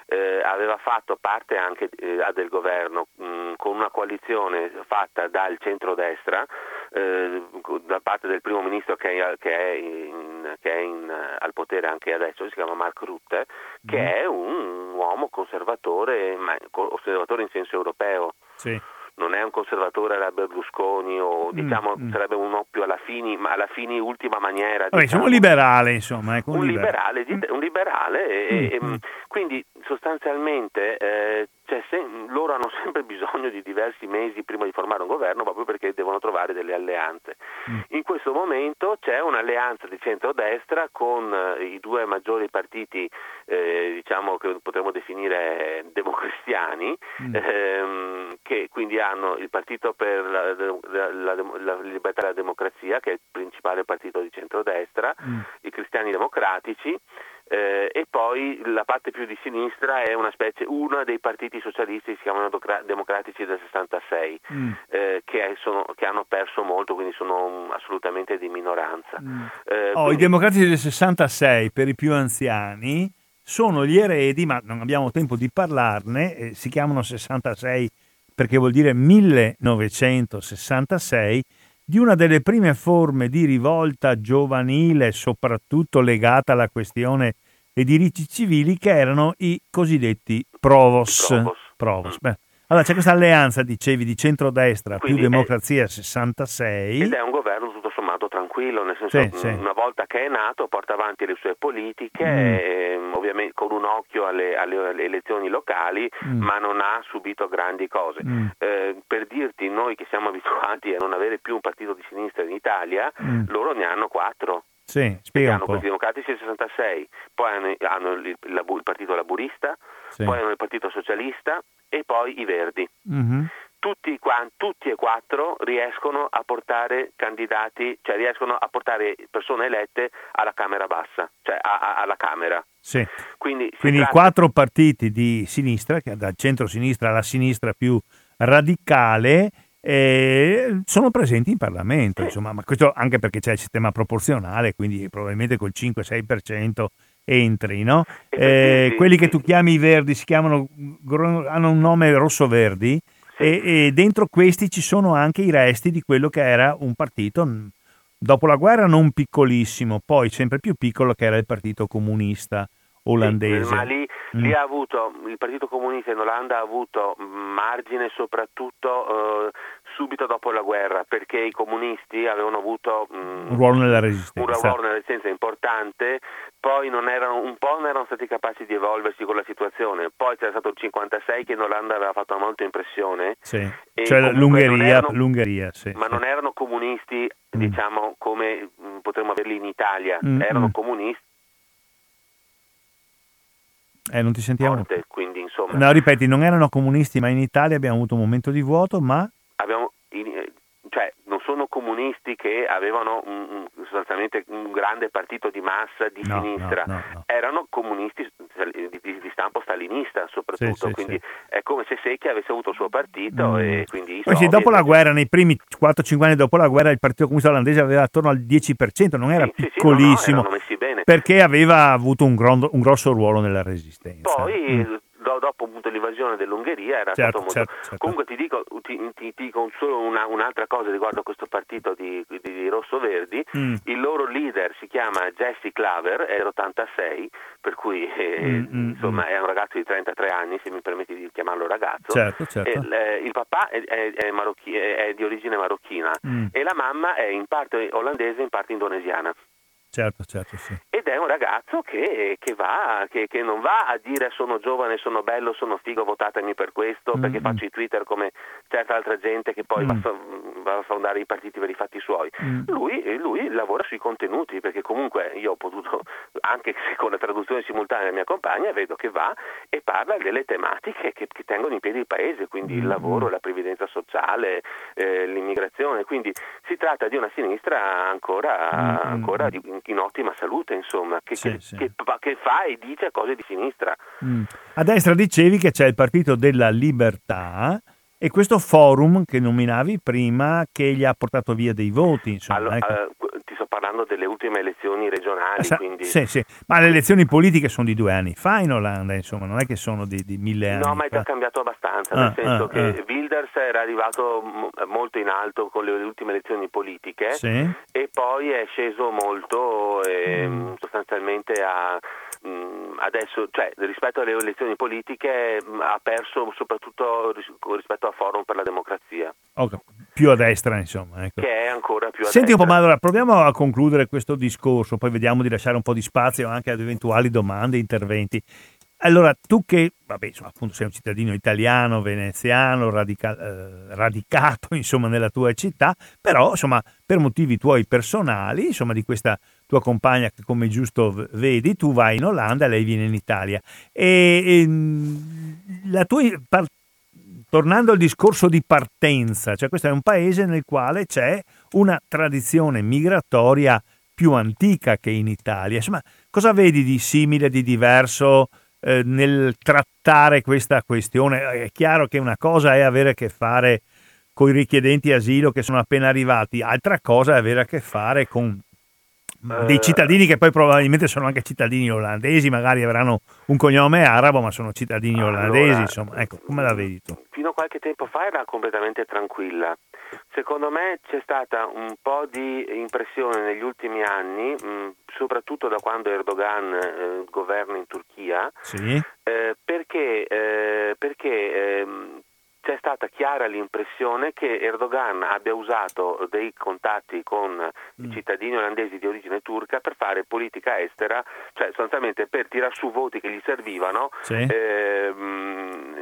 eh, aveva fatto parte anche eh, del governo mh, con una coalizione fatta dal centrodestra eh, da parte del primo ministro che è, che è, in- che è in, eh, al potere anche adesso, si chiama Mark Rutte, che Mm. è un uomo conservatore, ma conservatore in senso europeo Sì. non è un conservatore alla Berlusconi o diciamo mm. sarebbe uno più alla Fini, ma alla Fini ultima maniera. Vabbè, diciamo. insomma, un liberale, insomma. Ecco, Un liberale. liberale, di- un liberale e- e- Mm, mm. quindi sostanzialmente eh, cioè, se- loro hanno sempre bisogno di diversi mesi prima di formare un governo proprio perché devono trovare delle alleanze. Mm. In questo momento c'è un'alleanza di centrodestra con eh, i due maggiori partiti eh, diciamo che potremmo definire democristiani Mm. ehm, che quindi hanno il partito per la, la- la- la libertà e la democrazia che è il principale partito di centrodestra Mm. i cristiani democratici eh, e poi la parte più di sinistra è una specie, uno dei partiti socialisti si chiamano democratici del 66 Mm. eh, che, è- sono- che hanno perso molto quindi sono mm, assolutamente di minoranza Mm. Eh, Oh, I quindi- democratici del 66, per i più anziani, sono gli eredi, ma non abbiamo tempo di parlarne, eh, si chiamano 66 perché vuol dire 1966, di una delle prime forme di rivolta giovanile, soprattutto legata alla questione dei diritti civili, che erano i cosiddetti provos. Provos. Provos. Beh, allora c'è questa alleanza, dicevi, di centrodestra Quindi più è- democrazia 66. ed è un governo tutto sommato tranquillo, nel senso Sì, mh, sì. una volta che è nato porta avanti le sue politiche, Mm. ehm, ovviamente con un occhio alle, alle- alle elezioni locali, Mm. ma non ha subito grandi cose. Mm. Eh, per dirti, noi che siamo abituati a non avere più un partito di sinistra in Italia, Mm. loro ne hanno quattro. Sì, spiega hanno questi democratici il 66, poi hanno, hanno il, il- il partito laburista, Sì. poi hanno il partito socialista e poi i verdi. Mhm. Tutti, tutti e quattro riescono a portare candidati, cioè riescono a portare persone elette alla Camera bassa, cioè a- a- alla Camera. Sì. Quindi, Quindi i tratta- quattro partiti di sinistra, che dal centro-sinistra alla sinistra più radicale, eh, sono presenti in Parlamento. Sì. Insomma, ma questo anche perché c'è il sistema proporzionale, quindi probabilmente col 5-6% entri, no? Eh, quelli che tu chiami i verdi si chiamano, hanno un nome rosso-verdi e, e dentro questi ci sono anche i resti di quello che era un partito mh, dopo la guerra non piccolissimo, poi sempre più piccolo che era il partito comunista olandese. Sì, ma lì, Mm. lì ha avuto, il Partito Comunista in Olanda ha avuto margine soprattutto eh, subito dopo la guerra, perché i comunisti avevano avuto mm, un ruolo nella un ruolo nella resistenza importante, poi non erano, un po' non erano stati capaci di evolversi con la situazione, poi c'era stato il 56 che in Olanda aveva fatto molta impressione, Sì. Cioè l'Ungheria, erano- l'Ungheria, sì, ma non erano comunisti Mm. diciamo come mm, potremmo averli in Italia, Mm, erano mm. comunisti Eh, non ti sentiamo. forte, quindi insomma No, ripeti, non erano comunisti, ma in Italia abbiamo avuto un momento di vuoto, ma abbiamo in- eh, cioè non sono comunisti che avevano un- un- sostanzialmente un grande partito di massa di No, sinistra, no, no, no. erano comunisti di, di- di stampo stalinista soprattutto, Sì, quindi sì. è come se Secchi avesse avuto il suo partito Mm. e quindi Poi sì, dopo la guerra, nei primi 4-5 anni dopo la guerra, il Partito Comunista olandese aveva attorno al 10%, non era piccolissimo, perché aveva avuto un, grondo- un grosso ruolo nella resistenza. Poi Mm. Do- dopo appunto l'invasione dell'Ungheria era Certo, stato molto... certo, certo. Comunque ti dico, ti, ti- dico solo una- un'altra cosa riguardo a questo partito di, di, di Rosso-Verdi, Mm. il loro leader si chiama Jesse Claver, è 86, per cui eh, Mm, mm, insomma è un ragazzo di 33 anni, se mi permetti di chiamarlo ragazzo. Certo, certo. E, eh, il papà è, è- è marocchi- è- è di origine marocchina Mm. e la mamma è in parte olandese e in parte indonesiana. Certo, certo, sì. Ed è un ragazzo che, che va, che, che non va a dire sono giovane, sono bello, sono figo, votatemi per questo, Mm, perché faccio i Twitter come certa altra gente che poi Mm. va, a fondare i partiti per i fatti suoi. Mm. Lui, lui lavora sui contenuti, perché comunque io ho potuto, anche se con la traduzione simultanea della mia compagna, vedo che va e parla delle tematiche che, che tengono in piedi il paese, quindi il Mm, lavoro, la previdenza sociale, eh, l'immigrazione, quindi si tratta di una sinistra ancora, Mm, mm, ancora di- in ottima salute, insomma, che, Sì, che- sì. che- che fa e dice cose di sinistra. Mm. A destra dicevi che c'è il Partito della Libertà e questo forum che nominavi prima che gli ha portato via dei voti, insomma. Allora, ecco. Sto parlando delle ultime elezioni regionali, Sa- quindi... sì, sì. Ma le elezioni politiche sono di due anni fa in Olanda, insomma, non è che sono di, di mille anni No, ma è già cambiato abbastanza, Ah, nel senso ah, che ah. Wilders era arrivato mo- molto in alto con le ultime elezioni politiche Sì? e poi è sceso molto e Mm. mh, sostanzialmente ha, mh, adesso, cioè, rispetto alle elezioni politiche mh, ha perso soprattutto ris- rispetto a Forum per la Democrazia, Ok, Più a destra, insomma. Ecco. che è ancora più a Senti un po', destra. ma allora proviamo a concludere questo discorso, poi vediamo di lasciare un po' di spazio anche ad eventuali domande, interventi. Allora, tu che, vabbè, insomma, appunto sei un cittadino italiano, veneziano, radica- eh, radicato, insomma, nella tua città, però, insomma, per motivi tuoi personali, insomma, di questa tua compagna che come giusto vedi, tu vai in Olanda, lei viene in Italia. E, e, la tua tornando al discorso di partenza, cioè questo è un paese nel quale c'è una tradizione migratoria più antica che in Italia. Insomma, cosa vedi di simile, di diverso eh, nel trattare questa questione? È chiaro che una cosa è avere a che fare con i richiedenti asilo che sono appena arrivati, altra cosa è avere a che fare con dei Eh, cittadini che poi probabilmente sono anche cittadini olandesi, magari avranno un cognome arabo, ma sono cittadini Allora, olandesi, insomma, ecco, come la vedi tu? Fino a qualche tempo fa era completamente tranquilla. Secondo me c'è stata un po' di impressione negli ultimi anni, mh, soprattutto da quando Erdogan eh, governa in Turchia, Sì? eh, perché, eh, perché ehm, c'è stata chiara l'impressione che Erdogan abbia usato dei contatti con Mm. i cittadini olandesi di origine turca per fare politica estera, cioè sostanzialmente per tirar su voti che gli servivano, Sì? ehm,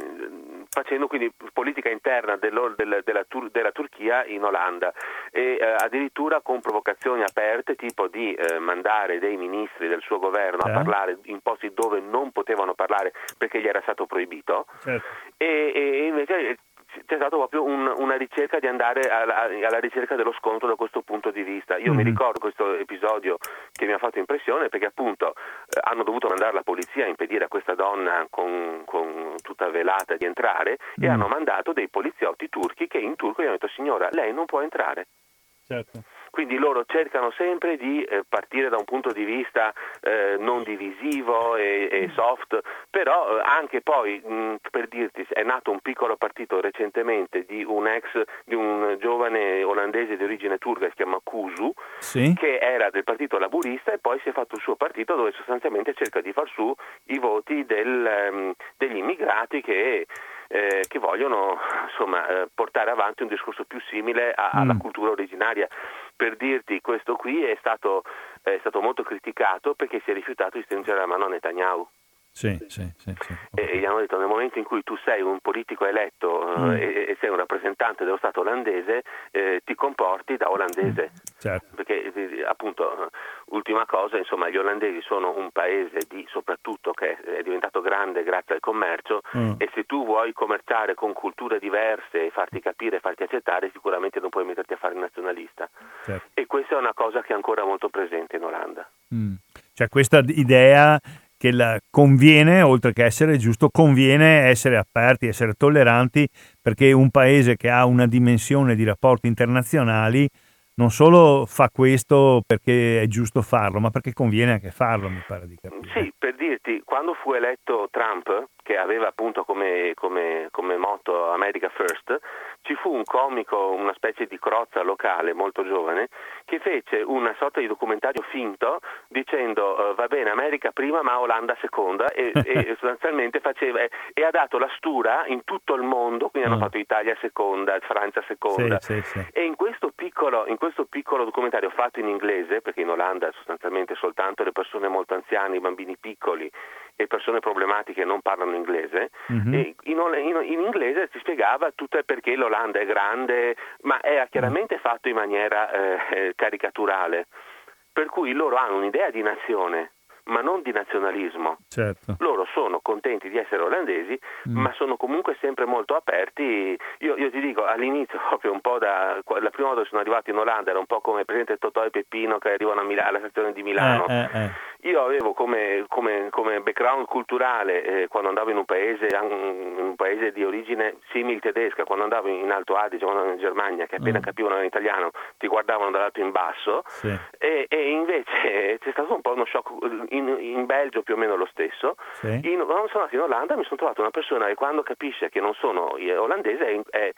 facendo quindi politica interna dello- del- della, Tur- della Turchia in Olanda e eh, addirittura con provocazioni aperte tipo di eh, mandare dei ministri del suo governo Eh. a parlare in posti dove non potevano parlare perché gli era stato proibito Certo. e, e invece c'è stata proprio un- una ricerca di andare alla, alla ricerca dello scontro da questo punto di vista. Io mi Mhm. ricordo questo episodio che mi ha fatto impressione perché appunto eh, hanno dovuto mandare la polizia a impedire a questa donna con, con tutta velata di entrare e Mm. hanno mandato dei poliziotti turchi che in turco gli hanno detto signora lei non può entrare. certo. Quindi loro cercano sempre di eh, partire da un punto di vista eh, non divisivo e, e soft, però eh, anche poi, mh, per dirti, è nato un piccolo partito recentemente di un ex, di un giovane olandese di origine turca che si chiama Kuzu, Sì? che era del partito laburista e poi si è fatto il suo partito dove sostanzialmente cerca di far su i voti del, ehm, degli immigrati che, eh, che vogliono insomma, eh, portare avanti un discorso più simile a- alla Mm. cultura originaria. Per dirti, questo qui è stato, è stato molto criticato perché si è rifiutato di stringere la mano a Netanyahu. Sì, sì, sì, sì. E gli hanno detto nel momento in cui tu sei un politico eletto eh, Mm. e, e sei un rappresentante dello Stato olandese, eh, ti comporti da olandese Certo. perché eh, appunto eh, ultima cosa insomma gli olandesi sono un paese di soprattutto che è diventato grande grazie al commercio Mm. e se tu vuoi commerciare con culture diverse e farti capire e farti accettare sicuramente non puoi metterti a fare nazionalista certo. e questa è una cosa che è ancora molto presente in Olanda Mm. Cioè questa idea che conviene, oltre che essere giusto, conviene essere aperti, essere tolleranti, perché un paese che ha una dimensione di rapporti internazionali non solo fa questo perché è giusto farlo, ma perché conviene anche farlo, mi pare di capire. Sì, per dirti, quando fu eletto Trump, che aveva appunto come, come- come motto America First, ci fu un comico, una specie di crozza locale molto giovane, che fece una sorta di documentario finto dicendo eh, va bene America prima ma Olanda seconda e, e sostanzialmente faceva e, ha dato la stura in tutto il mondo, quindi hanno Mm. fatto Italia seconda, Francia seconda. Sì, sì, sì. E in questo, piccolo, in questo piccolo documentario fatto in inglese, perché in Olanda sostanzialmente soltanto le persone molto anziane, i bambini piccoli e persone problematiche non parlano inglese, Mhm. e in, in- in inglese si spiegava tutto il perché l'Olanda è grande, ma era chiaramente fatto in maniera eh, eh, caricaturale. Per cui loro hanno un'idea di nazione, ma non di nazionalismo. Certo. Loro sono contenti di essere olandesi, Mm. ma sono comunque sempre molto aperti. Io, io ti dico, all'inizio, proprio un po' da la prima volta che sono arrivato in Olanda, era un po' come presente Totò e Peppino che arrivano a Mila- alla stazione di Milano. Eh, eh, eh. Io avevo come, come- come background culturale eh, quando andavo in un paese, un paese di origine simil tedesca, quando andavo in Alto Adige, quando andavo in Germania, che appena Mm. capivano l'italiano ti guardavano dall'alto in basso, Sì. e, e invece c'è stato un po' uno shock in, in Belgio più o meno lo stesso. Sì. In- quando sono andato in Olanda mi sono trovato una persona che quando capisce che non sono eh, olandese è, è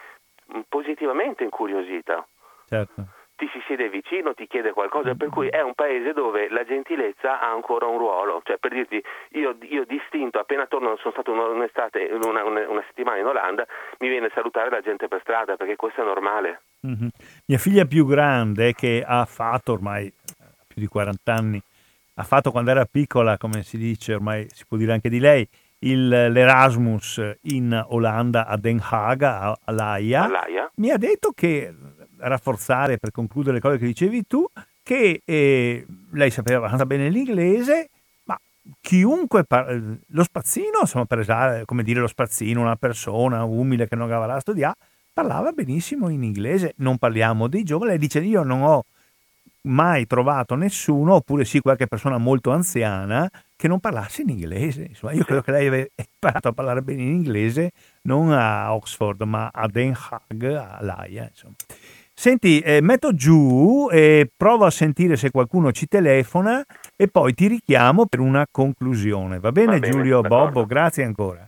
positivamente incuriosita Certo. ti si siede vicino, ti chiede qualcosa, per cui è un paese dove la gentilezza ha ancora un ruolo. Cioè, per dirti, io, io distinto, appena torno, sono stato un'estate, una, una- settimana in Olanda, mi viene a salutare la gente per strada, perché questo è normale. Mhm. Mia figlia più grande, che ha fatto ormai più di 40 anni, ha fatto quando era piccola, come si dice, ormai si può dire anche di lei, il- l'Erasmus in Olanda a Den Haag, a- all'AIA. All'AIA? Mi ha detto che, rafforzare per concludere le cose che dicevi tu, che eh, lei sapeva abbastanza bene l'inglese, ma chiunque, par- lo spazzino, insomma, per esempio, come dire lo spazzino, una persona umile che non aveva la studiare, parlava benissimo in inglese, non parliamo dei giovani, lei dice io non ho mai trovato nessuno, oppure sì qualche persona molto anziana, che non parlasse in inglese. Insomma, io credo che lei abbia imparato a parlare bene in inglese, non a Oxford, ma a Den Haag, all'AIA. Insomma. Senti, eh, metto giù e provo a sentire se qualcuno ci telefona e poi ti richiamo per una conclusione. Va bene, Va bene, Giulio d'accordo. Bobbo? Grazie ancora.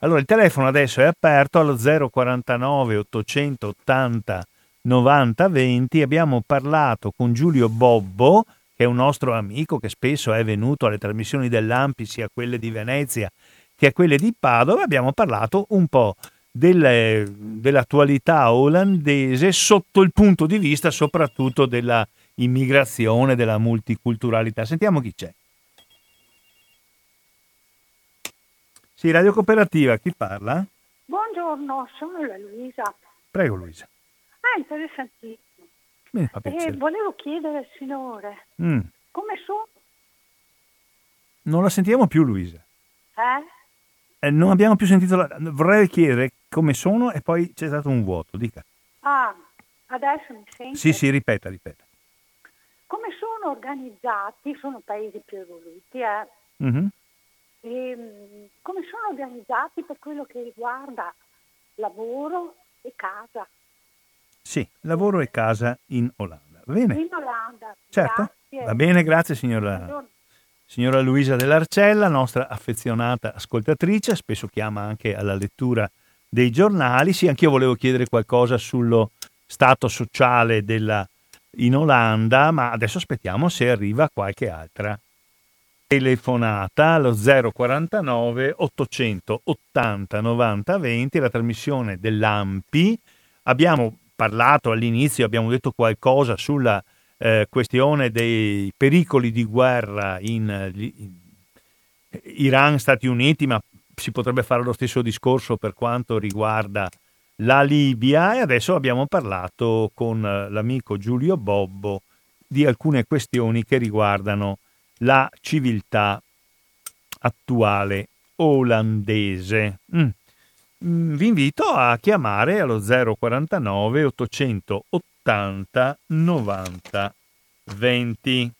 Allora, il telefono adesso è aperto allo 049 880 90 20. Abbiamo parlato con Giulio Bobbo, che è un nostro amico che spesso è venuto alle trasmissioni dell'Ampi, sia quelle di Venezia che a quelle di Padova. Abbiamo parlato un po' delle- dell'attualità olandese sotto il punto di vista soprattutto della immigrazione, della multiculturalità. Sentiamo chi c'è. Sì, Radio Cooperativa, chi parla? Buongiorno, sono la Luisa. Prego Luisa. Ah, interessantissimo. Mi fa E piacere. volevo chiedere al signore Mm, come sono, non la sentiamo più Luisa. eh? Eh, non abbiamo più sentito la... Vorrei chiedere come sono e poi c'è stato un vuoto, dica. Ah, adesso mi sente? Sì, sì, ripeta, ripeta. Come sono organizzati? Sono paesi più evoluti, eh? Mhm. E, mm, come sono organizzati per quello che riguarda lavoro e casa? Sì, lavoro e casa in Olanda. Va bene? In Olanda. Certo. Grazie. Va bene, grazie signora, Buongiorno. signora Luisa dell'Arcella, nostra affezionata ascoltatrice, spesso chiama anche alla lettura dei giornali. Sì, anch'io volevo chiedere qualcosa sullo stato sociale della, in Olanda, ma adesso aspettiamo se arriva qualche altra telefonata allo 049 880 90 20, la trasmissione dell'AMPI. Abbiamo parlato all'inizio, abbiamo detto qualcosa sulla eh, questione dei pericoli di guerra in, in Iran, Stati Uniti, ma si potrebbe fare lo stesso discorso per quanto riguarda la Libia e adesso abbiamo parlato con eh, l'amico Giulio Bobbo di alcune questioni che riguardano la civiltà attuale olandese. Mm. Mm, Vi invito a chiamare allo 049 880 90 20.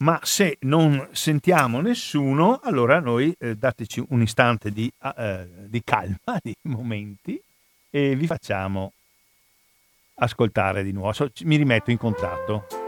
Ma se non sentiamo nessuno, allora noi eh, dateci un istante di, eh, di calma, di momenti, e vi facciamo ascoltare di nuovo. Mi rimetto in contatto.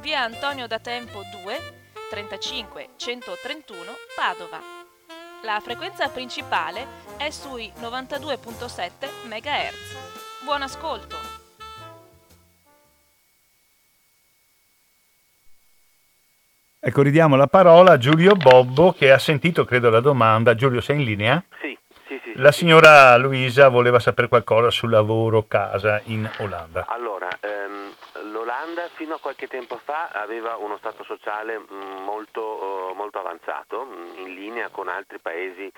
via Antonio da Tempo 2 35 131 Padova. La frequenza principale è sui 92.7 MHz. Buon ascolto! Ecco, ridiamo la parola a Giulio Bobbo che ha sentito, credo, la domanda. Giulio, sei in linea? Sì, sì, sì. La signora Luisa voleva sapere qualcosa sul lavoro casa in Olanda. Allora, ehm, l'Olanda fino a qualche tempo fa aveva uno stato sociale mh, molto, eh, molto avanzato, mh, in linea con altri paesi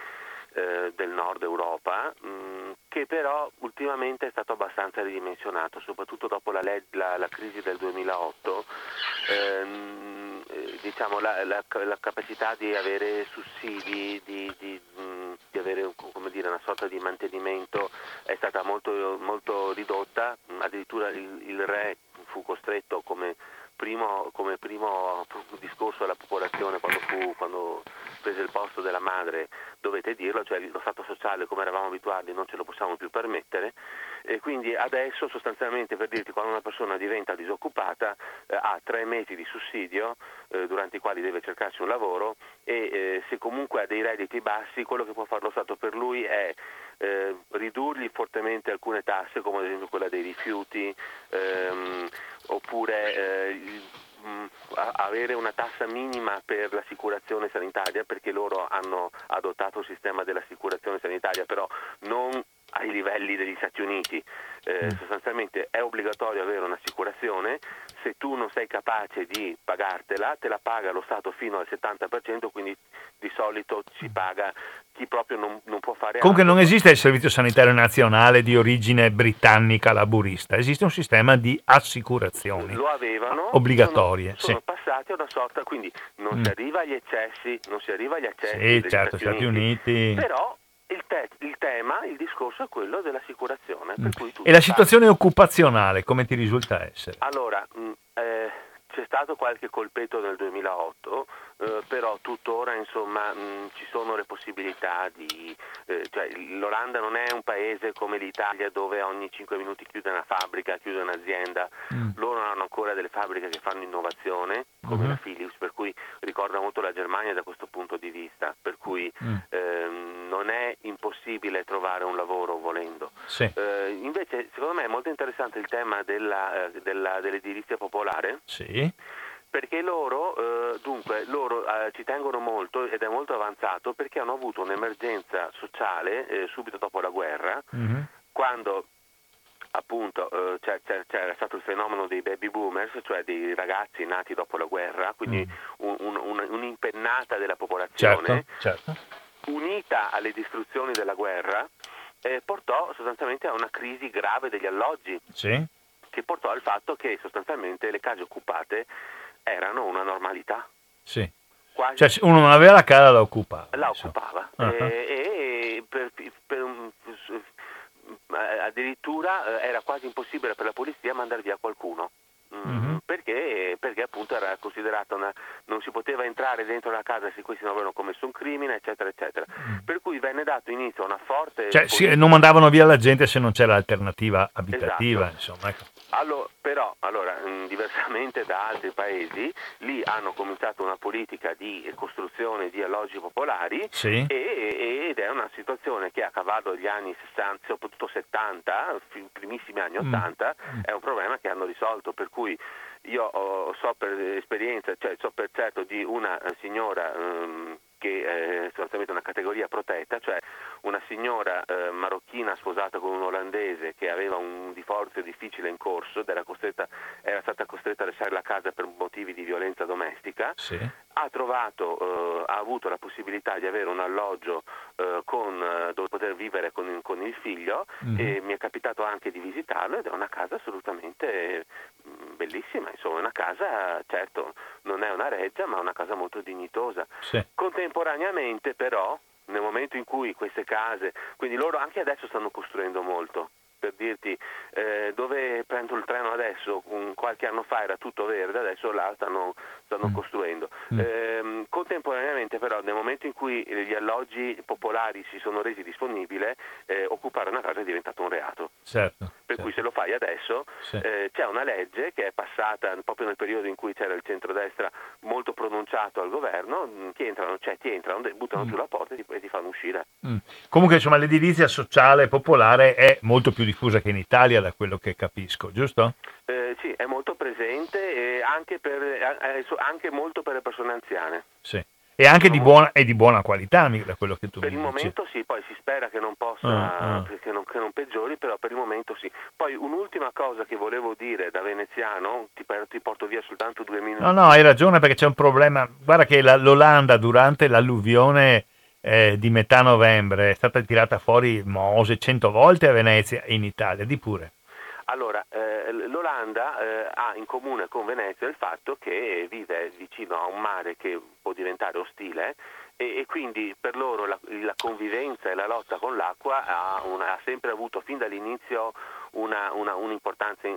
eh, del nord Europa, mh, che però ultimamente è stato abbastanza ridimensionato, soprattutto dopo la, la- la crisi del 2008. ehm, eh, diciamo, la, la- capacità di avere sussidi, di, di, di avere dire, una sorta di mantenimento è stata molto, molto ridotta, addirittura il, il re fu costretto come primo, come primo discorso alla popolazione quando, fu, quando prese il posto della madre, dovete dirlo, cioè lo stato sociale come eravamo abituati non ce lo possiamo più permettere e quindi adesso sostanzialmente per dirti quando una persona diventa disoccupata eh, ha tre mesi di sussidio eh, durante i quali deve cercarsi un lavoro e eh, se comunque ha dei redditi bassi quello che può fare lo Stato per lui è eh, ridurgli fortemente alcune tasse come ad esempio quella dei rifiuti ehm, oppure eh, a- avere una tassa minima per l'assicurazione sanitaria perché loro hanno adottato il sistema dell'assicurazione sanitaria però non ai livelli degli Stati Uniti. Eh, Mm. Sostanzialmente è obbligatorio avere un'assicurazione, se tu non sei capace di pagartela, te la paga lo Stato fino al 70%, quindi di solito si paga chi proprio non, non può fare Comunque altro. non esiste il Servizio Sanitario Nazionale di origine britannica laburista, esiste un sistema di assicurazioni. lo avevano Obbligatorie, sono, sono sì. passati a una sorta quindi non Mm. si arriva agli eccessi non si arriva agli eccessi Sì, certo, Stati Uniti. però il, te- il tema il discorso è quello dell'assicurazione per cui tu Mm. E la situazione occupazionale come ti risulta essere? Allora, mh, eh, c'è stato qualche colpetto nel 2008, eh, però tuttora insomma mh, ci sono le possibilità di... eh, cioè, L'Olanda non è un paese come l'Italia dove ogni 5 minuti chiude una fabbrica, chiude un'azienda, Mm. loro hanno ancora delle fabbriche che fanno innovazione, come Mhm. la Philips, per cui ricorda molto la Germania da questo punto di vista, per cui Mm. ehm, non è impossibile trovare un lavoro volendo. Sì. Eh, invece, secondo me è molto interessante il tema della, eh, della- dell'edilizia popolare, Sì. Perché loro, eh, dunque, loro eh, ci tengono molto ed è molto avanzato perché hanno avuto un'emergenza sociale eh, subito dopo la guerra, Mhm. quando appunto eh, c'è- c'era stato il fenomeno dei baby boomers, cioè dei ragazzi nati dopo la guerra, quindi un- un- un- un'impennata della popolazione Certo, certo. unita alle distruzioni della guerra, eh, portò sostanzialmente a una crisi grave degli alloggi, Sì. Che portò al fatto che sostanzialmente le case occupate erano una normalità. Sì. Quasi Cioè uno non aveva la casa da occupare. la occupava Ah. Eh, e per- per un- eh, addirittura eh, era quasi impossibile per la polizia mandare via qualcuno. Mm, Mhm. Perché, perché appunto era considerata una, non si poteva entrare dentro la casa se questi non avevano commesso un crimine, eccetera, eccetera. Per cui venne dato inizio a una forte Mm. Cioè, sì, non mandavano via la gente se non c'era l'alternativa abitativa, Esatto. insomma. ecco. Allo- però, allora, mh, diversamente da altri paesi, lì hanno cominciato una politica di costruzione di alloggi popolari Sì. e- ed è una situazione che a cavallo degli anni 60, soprattutto 70, fi- primissimi anni Mm. 80, è un problema che hanno risolto, per cui io ho- so per esperienza, cioè so per certo di una signora ehm, che è sostanzialmente una categoria protetta, cioè una signora eh, marocchina sposata con un olandese che aveva un divorzio difficile in corso ed era, costretta, era stata costretta a lasciare la casa per motivi di violenza domestica Sì. ha trovato, eh, ha avuto la possibilità di avere un alloggio eh, con, eh, dove poter vivere con, con il figlio Mhm. e mi è capitato anche di visitarlo ed è una casa assolutamente mm, bellissima, insomma è una casa, certo non è una reggia ma è una casa molto dignitosa. Sì. Contemporaneamente però, nel momento in cui queste case, quindi loro anche adesso stanno costruendo molto, per dirti eh, dove prendo il treno adesso, un- qualche anno fa era tutto verde, adesso là stanno, stanno Mm. costruendo. Mm. Ehm, contemporaneamente però nel momento in cui gli alloggi popolari si sono resi disponibili, eh, occupare una casa è diventato un reato. Certo. Per cui se lo fai adesso Sì. eh, c'è una legge che è passata proprio nel periodo in cui c'era il centrodestra molto pronunciato al governo, mh, che entrano, cioè ti entrano, buttano Mm. giù la porta e ti, e ti fanno uscire. Mm. Comunque, insomma, l'edilizia sociale popolare è molto più diffusa che in Italia, da quello che capisco, giusto? Eh, sì, è molto presente anche, per, eh, eh, anche molto per le persone anziane. Sì. E anche di buona, di buona qualità, da quello che tu Per mi il dici. momento sì, poi si spera che non possa, Ah, ah. Che, non, che non peggiori, però per il momento sì. Poi un'ultima cosa che volevo dire da veneziano, ti, per- ti porto via soltanto due minuti. No, no, hai ragione perché c'è un problema. Guarda che la- l'Olanda durante l'alluvione eh, di metà novembre è stata tirata fuori Mose cento volte a Venezia e in Italia, di pure. Allora, eh, l'Olanda eh, ha in comune con Venezia il fatto che vive vicino a un mare che può diventare ostile e, e quindi per loro la, la convivenza e la lotta con l'acqua ha, una- ha sempre avuto fin dall'inizio una- una- un'importanza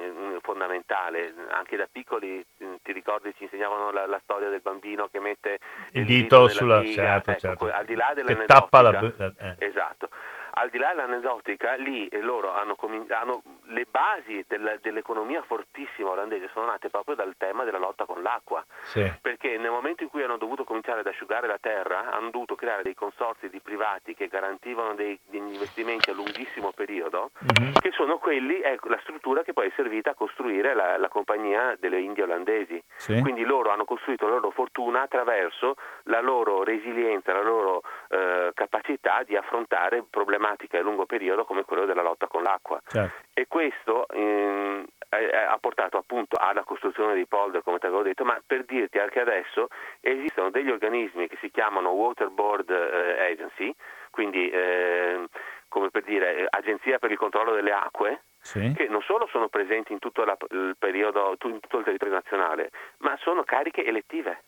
fondamentale. Anche da piccoli, eh, ti ricordi, ci insegnavano la, la storia del bambino che mette Il dito nella sulla... diga, Certo, ecco, certo. al di là Che dell'aneddotica, tappa la... la- eh. Esatto. Al di là dell'aneddotica, lì eh, loro hanno, comin- hanno- le basi del- dell'economia fortissima olandese sono nate proprio dal tema della lotta con l'acqua. Sì. Perché nel momento in cui hanno dovuto cominciare ad asciugare la terra, hanno dovuto creare dei consorzi di privati che garantivano dei- degli investimenti a lunghissimo periodo, Mhm. che sono quelli, ecco, la struttura che poi è servita a costruire la, la compagnia delle Indie olandesi. Sì. Quindi loro hanno costruito la loro fortuna attraverso la loro resilienza, la loro eh, capacità di affrontare problematiche a lungo periodo come quello della lotta con l'acqua. Certo. E questo è- ha portato appunto alla costruzione dei polder, come ti avevo detto, ma per dirti anche adesso esistono degli organismi che si chiamano Waterboard eh, Agency, quindi ehm, come per dire eh, Agenzia per il controllo delle acque, Sì. che non solo sono presenti in tutto la- il periodo, in tutto il territorio nazionale, ma sono cariche elettive.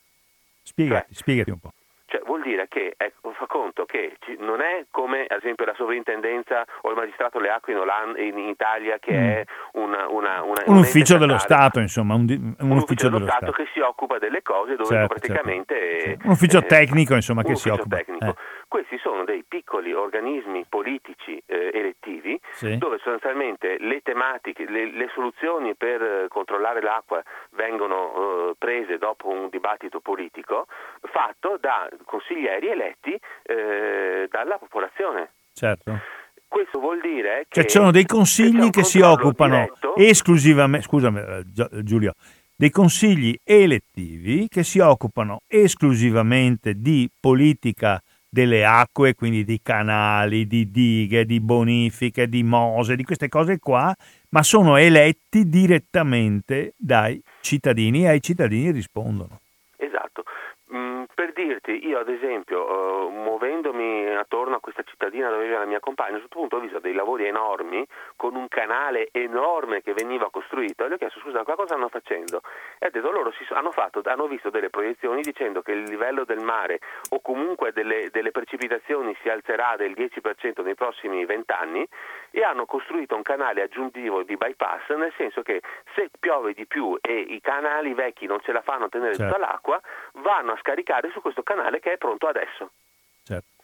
Spiegati, spiegati un po'. Cioè, vuol dire che ecco, fa conto che ci- non è come ad esempio la sovrintendenza o il magistrato acque in, in Italia che Mm. è una, una, una- Un ufficio dello Stato, insomma, un, un un ufficio dello Stato, Stato. che si occupa delle cose dove Certo, praticamente certo, eh, Un ufficio eh, tecnico, insomma, che si ufficio occupa. tecnico. Eh. Questi sono dei piccoli organismi politici eh, elettivi Sì. dove sostanzialmente le tematiche, le, le soluzioni per eh, controllare l'acqua vengono eh, prese dopo un dibattito politico fatto da consiglieri eletti eh, dalla popolazione. Certo. Questo vuol dire che Cioè, ci sono dei consigli che si occupano diretto- esclusivamente, scusami eh, Gio- Giulio, dei consigli elettivi che si occupano esclusivamente di politica delle acque, quindi di canali, di dighe, di bonifiche, di mose, di queste cose qua, ma sono eletti direttamente dai cittadini e ai cittadini rispondono. Esatto. Per dirti, io ad esempio, eh, attorno a questa cittadina dove vive la mia compagna, a un certo punto ho visto dei lavori enormi con un canale enorme che veniva costruito e gli ho chiesto scusa, qua cosa stanno facendo? E ha detto loro hanno, fatto, hanno visto delle proiezioni dicendo che il livello del mare o comunque delle, delle precipitazioni si alzerà del 10% nei prossimi 20 anni e hanno costruito un canale aggiuntivo di bypass, nel senso che se piove di più e i canali vecchi non ce la fanno a tenere Certo. tutta l'acqua, vanno a scaricare su questo canale che è pronto adesso. Certo.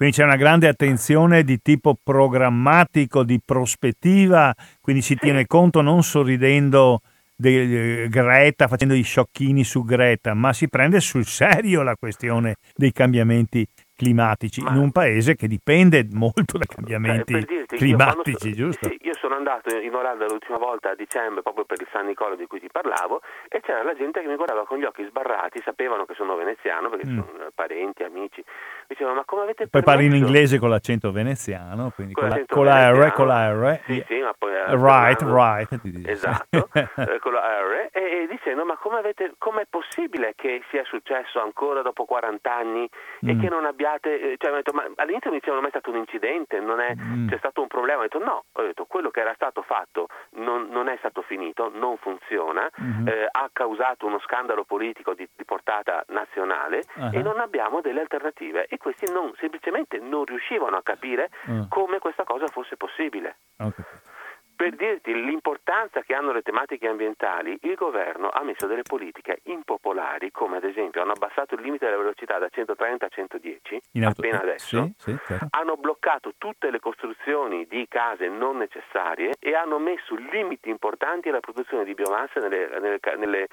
Quindi c'è una grande attenzione di tipo programmatico, di prospettiva, quindi si tiene conto non sorridendo di Greta, facendo i sciocchini su Greta, ma si prende sul serio la questione dei cambiamenti climatici Ma- in un paese che dipende molto da cambiamenti Per dirti, io climatici, so- giusto? sì, io sono andato in Olanda l'ultima volta a dicembre proprio per il San Nicola di cui ti parlavo e c'era la gente che mi guardava con gli occhi sbarrati, sapevano che sono veneziano perché Mm. sono- parenti, amici, dicevano ma come avete Poi parli in permesso?" inglese con l'accento veneziano, quindi con, l'accento con la R, con la R. Sì, sì, ma poi Eh, Right, right. ti dice. Esatto, eh, con la R, e, e dicendo ma come avete, com'è possibile che sia successo ancora dopo 40 anni e Mm. che non abbiate, eh, cioè, detto, ma all'inizio mi dicevano non è stato un incidente, non è, Mm. c'è stato un problema, ho detto no, ho detto quello che era stato fatto non, non è stato finito, non funziona, Mhm. eh, ha causato uno scandalo politico di, di portata nazionale Ah. e non abbiamo delle alternative e questi non, semplicemente non riuscivano a capire Ah. come questa cosa fosse possibile. Capito. Per dirti l'importanza che hanno le tematiche ambientali, il governo ha messo delle politiche impopolari, come ad esempio hanno abbassato il limite della velocità da 130 a 110, In auto- appena eh, adesso, Sì, sì, certo. hanno bloccato tutte le costruzioni di case non necessarie e hanno messo limiti importanti alla produzione di biomassa nelle, nelle nelle-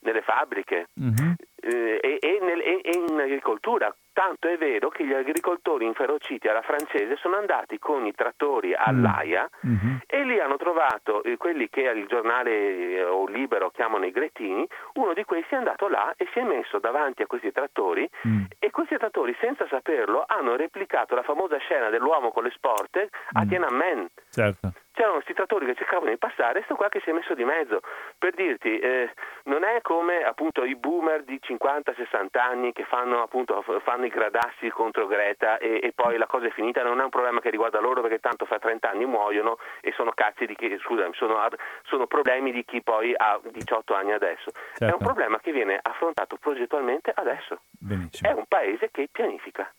nelle fabbriche Mhm. eh, e, e nel- e- e in agricoltura. Tanto è vero che gli agricoltori inferociti alla francese sono andati con i trattori all'AIA Mhm. e lì hanno trovato eh, quelli che il giornale eh, o libero chiamano i gretini, uno di questi è andato là e si è messo davanti a questi trattori Mm. e questi trattori senza saperlo hanno replicato la famosa scena dell'uomo con le sporte a Mm. Tiananmen. Certo. C'erano questi trattori che cercavano di passare e sto qua che si è messo di mezzo. Per dirti, eh, non è come appunto i boomer di 50-60 anni che fanno appunto fanno i gradassi contro Greta e, e poi la cosa è finita, non è un problema che riguarda loro perché tanto fra 30 anni muoiono e sono cazzi di chi, scusami, sono, sono problemi di chi poi ha 18 anni adesso. È Certo. un problema che viene affrontato progettualmente adesso. Benissimo. È un paese che pianifica.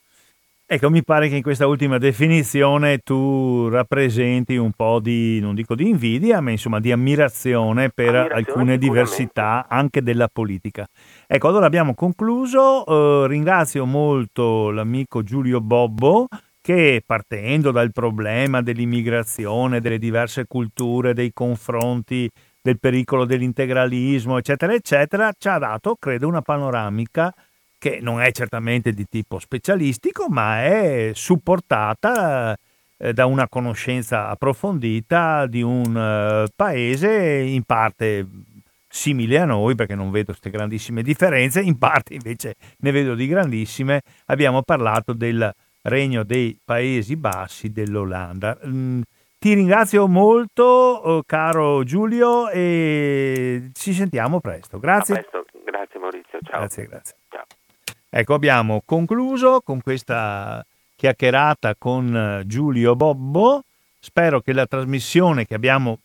Ecco, mi pare che in questa ultima definizione tu rappresenti un po' di, non dico di invidia, ma insomma di ammirazione per Ammirazione alcune diversità anche della politica. Ecco, allora abbiamo concluso. eh, ringrazio molto l'amico Giulio Bobbo che partendo dal problema dell'immigrazione, delle diverse culture, dei confronti, del pericolo dell'integralismo, eccetera, eccetera, ci ha dato, credo, una panoramica che non è certamente di tipo specialistico, ma è supportata eh, da una conoscenza approfondita di un eh, paese in parte simile a noi, perché non vedo queste grandissime differenze, in parte invece ne vedo di grandissime. Abbiamo parlato del regno dei Paesi Bassi dell'Olanda. Mm, ti ringrazio molto, eh, caro Giulio, e ci sentiamo presto. Grazie. Presto. Grazie Maurizio, ciao. Grazie, grazie. Ciao. Ecco, abbiamo concluso con questa chiacchierata con eh, Giulio Bobbo. Spero che la trasmissione che abbiamo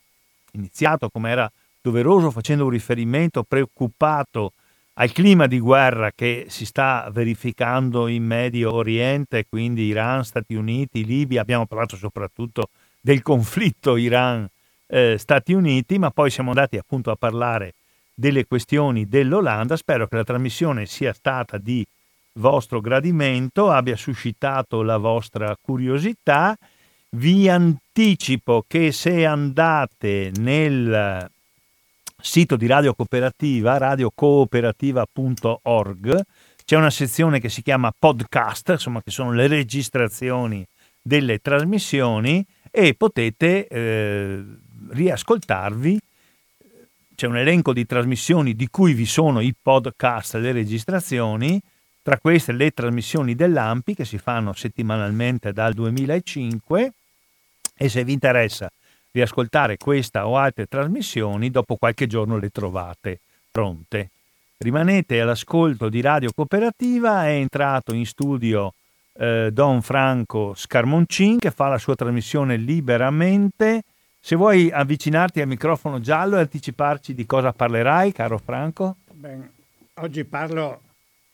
iniziato, come era doveroso, facendo un riferimento preoccupato al clima di guerra che si sta verificando in Medio Oriente, quindi Iran, Stati Uniti, Libia, abbiamo parlato soprattutto del conflitto Iran-Stati Uniti, ma poi siamo andati appunto a parlare delle questioni dell'Olanda. Spero che la trasmissione sia stata di vostro gradimento, abbia suscitato la vostra curiosità. Vi anticipo che se andate nel sito di Radio Cooperativa, radiocooperativa.org, c'è una sezione che si chiama podcast, insomma che sono le registrazioni delle trasmissioni e potete eh, riascoltarvi c'è un elenco di trasmissioni di cui vi sono i podcast, le registrazioni, tra queste le trasmissioni dell'AMPI che si fanno settimanalmente dal 2005 e se vi interessa riascoltare questa o altre trasmissioni, dopo qualche giorno le trovate pronte. Rimanete all'ascolto di Radio Cooperativa, è entrato in studio eh, Don Franco Scarmoncin che fa la sua trasmissione liberamente. Se vuoi avvicinarti al microfono giallo e anticiparci di cosa parlerai, caro Franco. Ben, oggi parlo,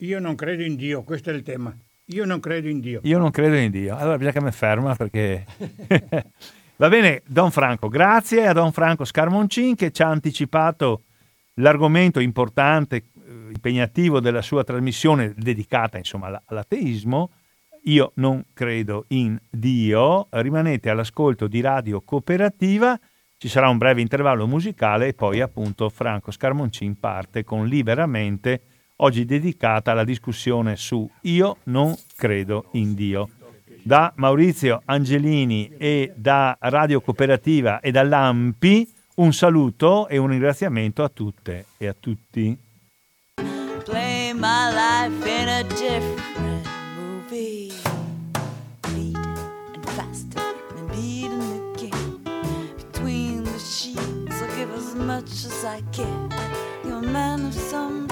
io non credo in Dio, questo è il tema. Io non credo in Dio. Io non credo in Dio. Allora bisogna che mi ferma perché... Va bene, Don Franco, grazie a Don Franco Scarmoncin che ci ha anticipato l'argomento importante, eh, impegnativo della sua trasmissione dedicata insomma alla- all'ateismo. Io non credo in Dio. Rimanete all'ascolto di Radio Cooperativa. Ci sarà un breve intervallo musicale e poi appunto Franco Scarmoncin parte con Liberamente, oggi dedicata alla discussione su Io non credo in Dio. Da Maurizio Angelini e da Radio Cooperativa e dall'AMPI un saluto e un ringraziamento a tutte e a tutti. Play my life in a different movie. Much as I can. You're a man of some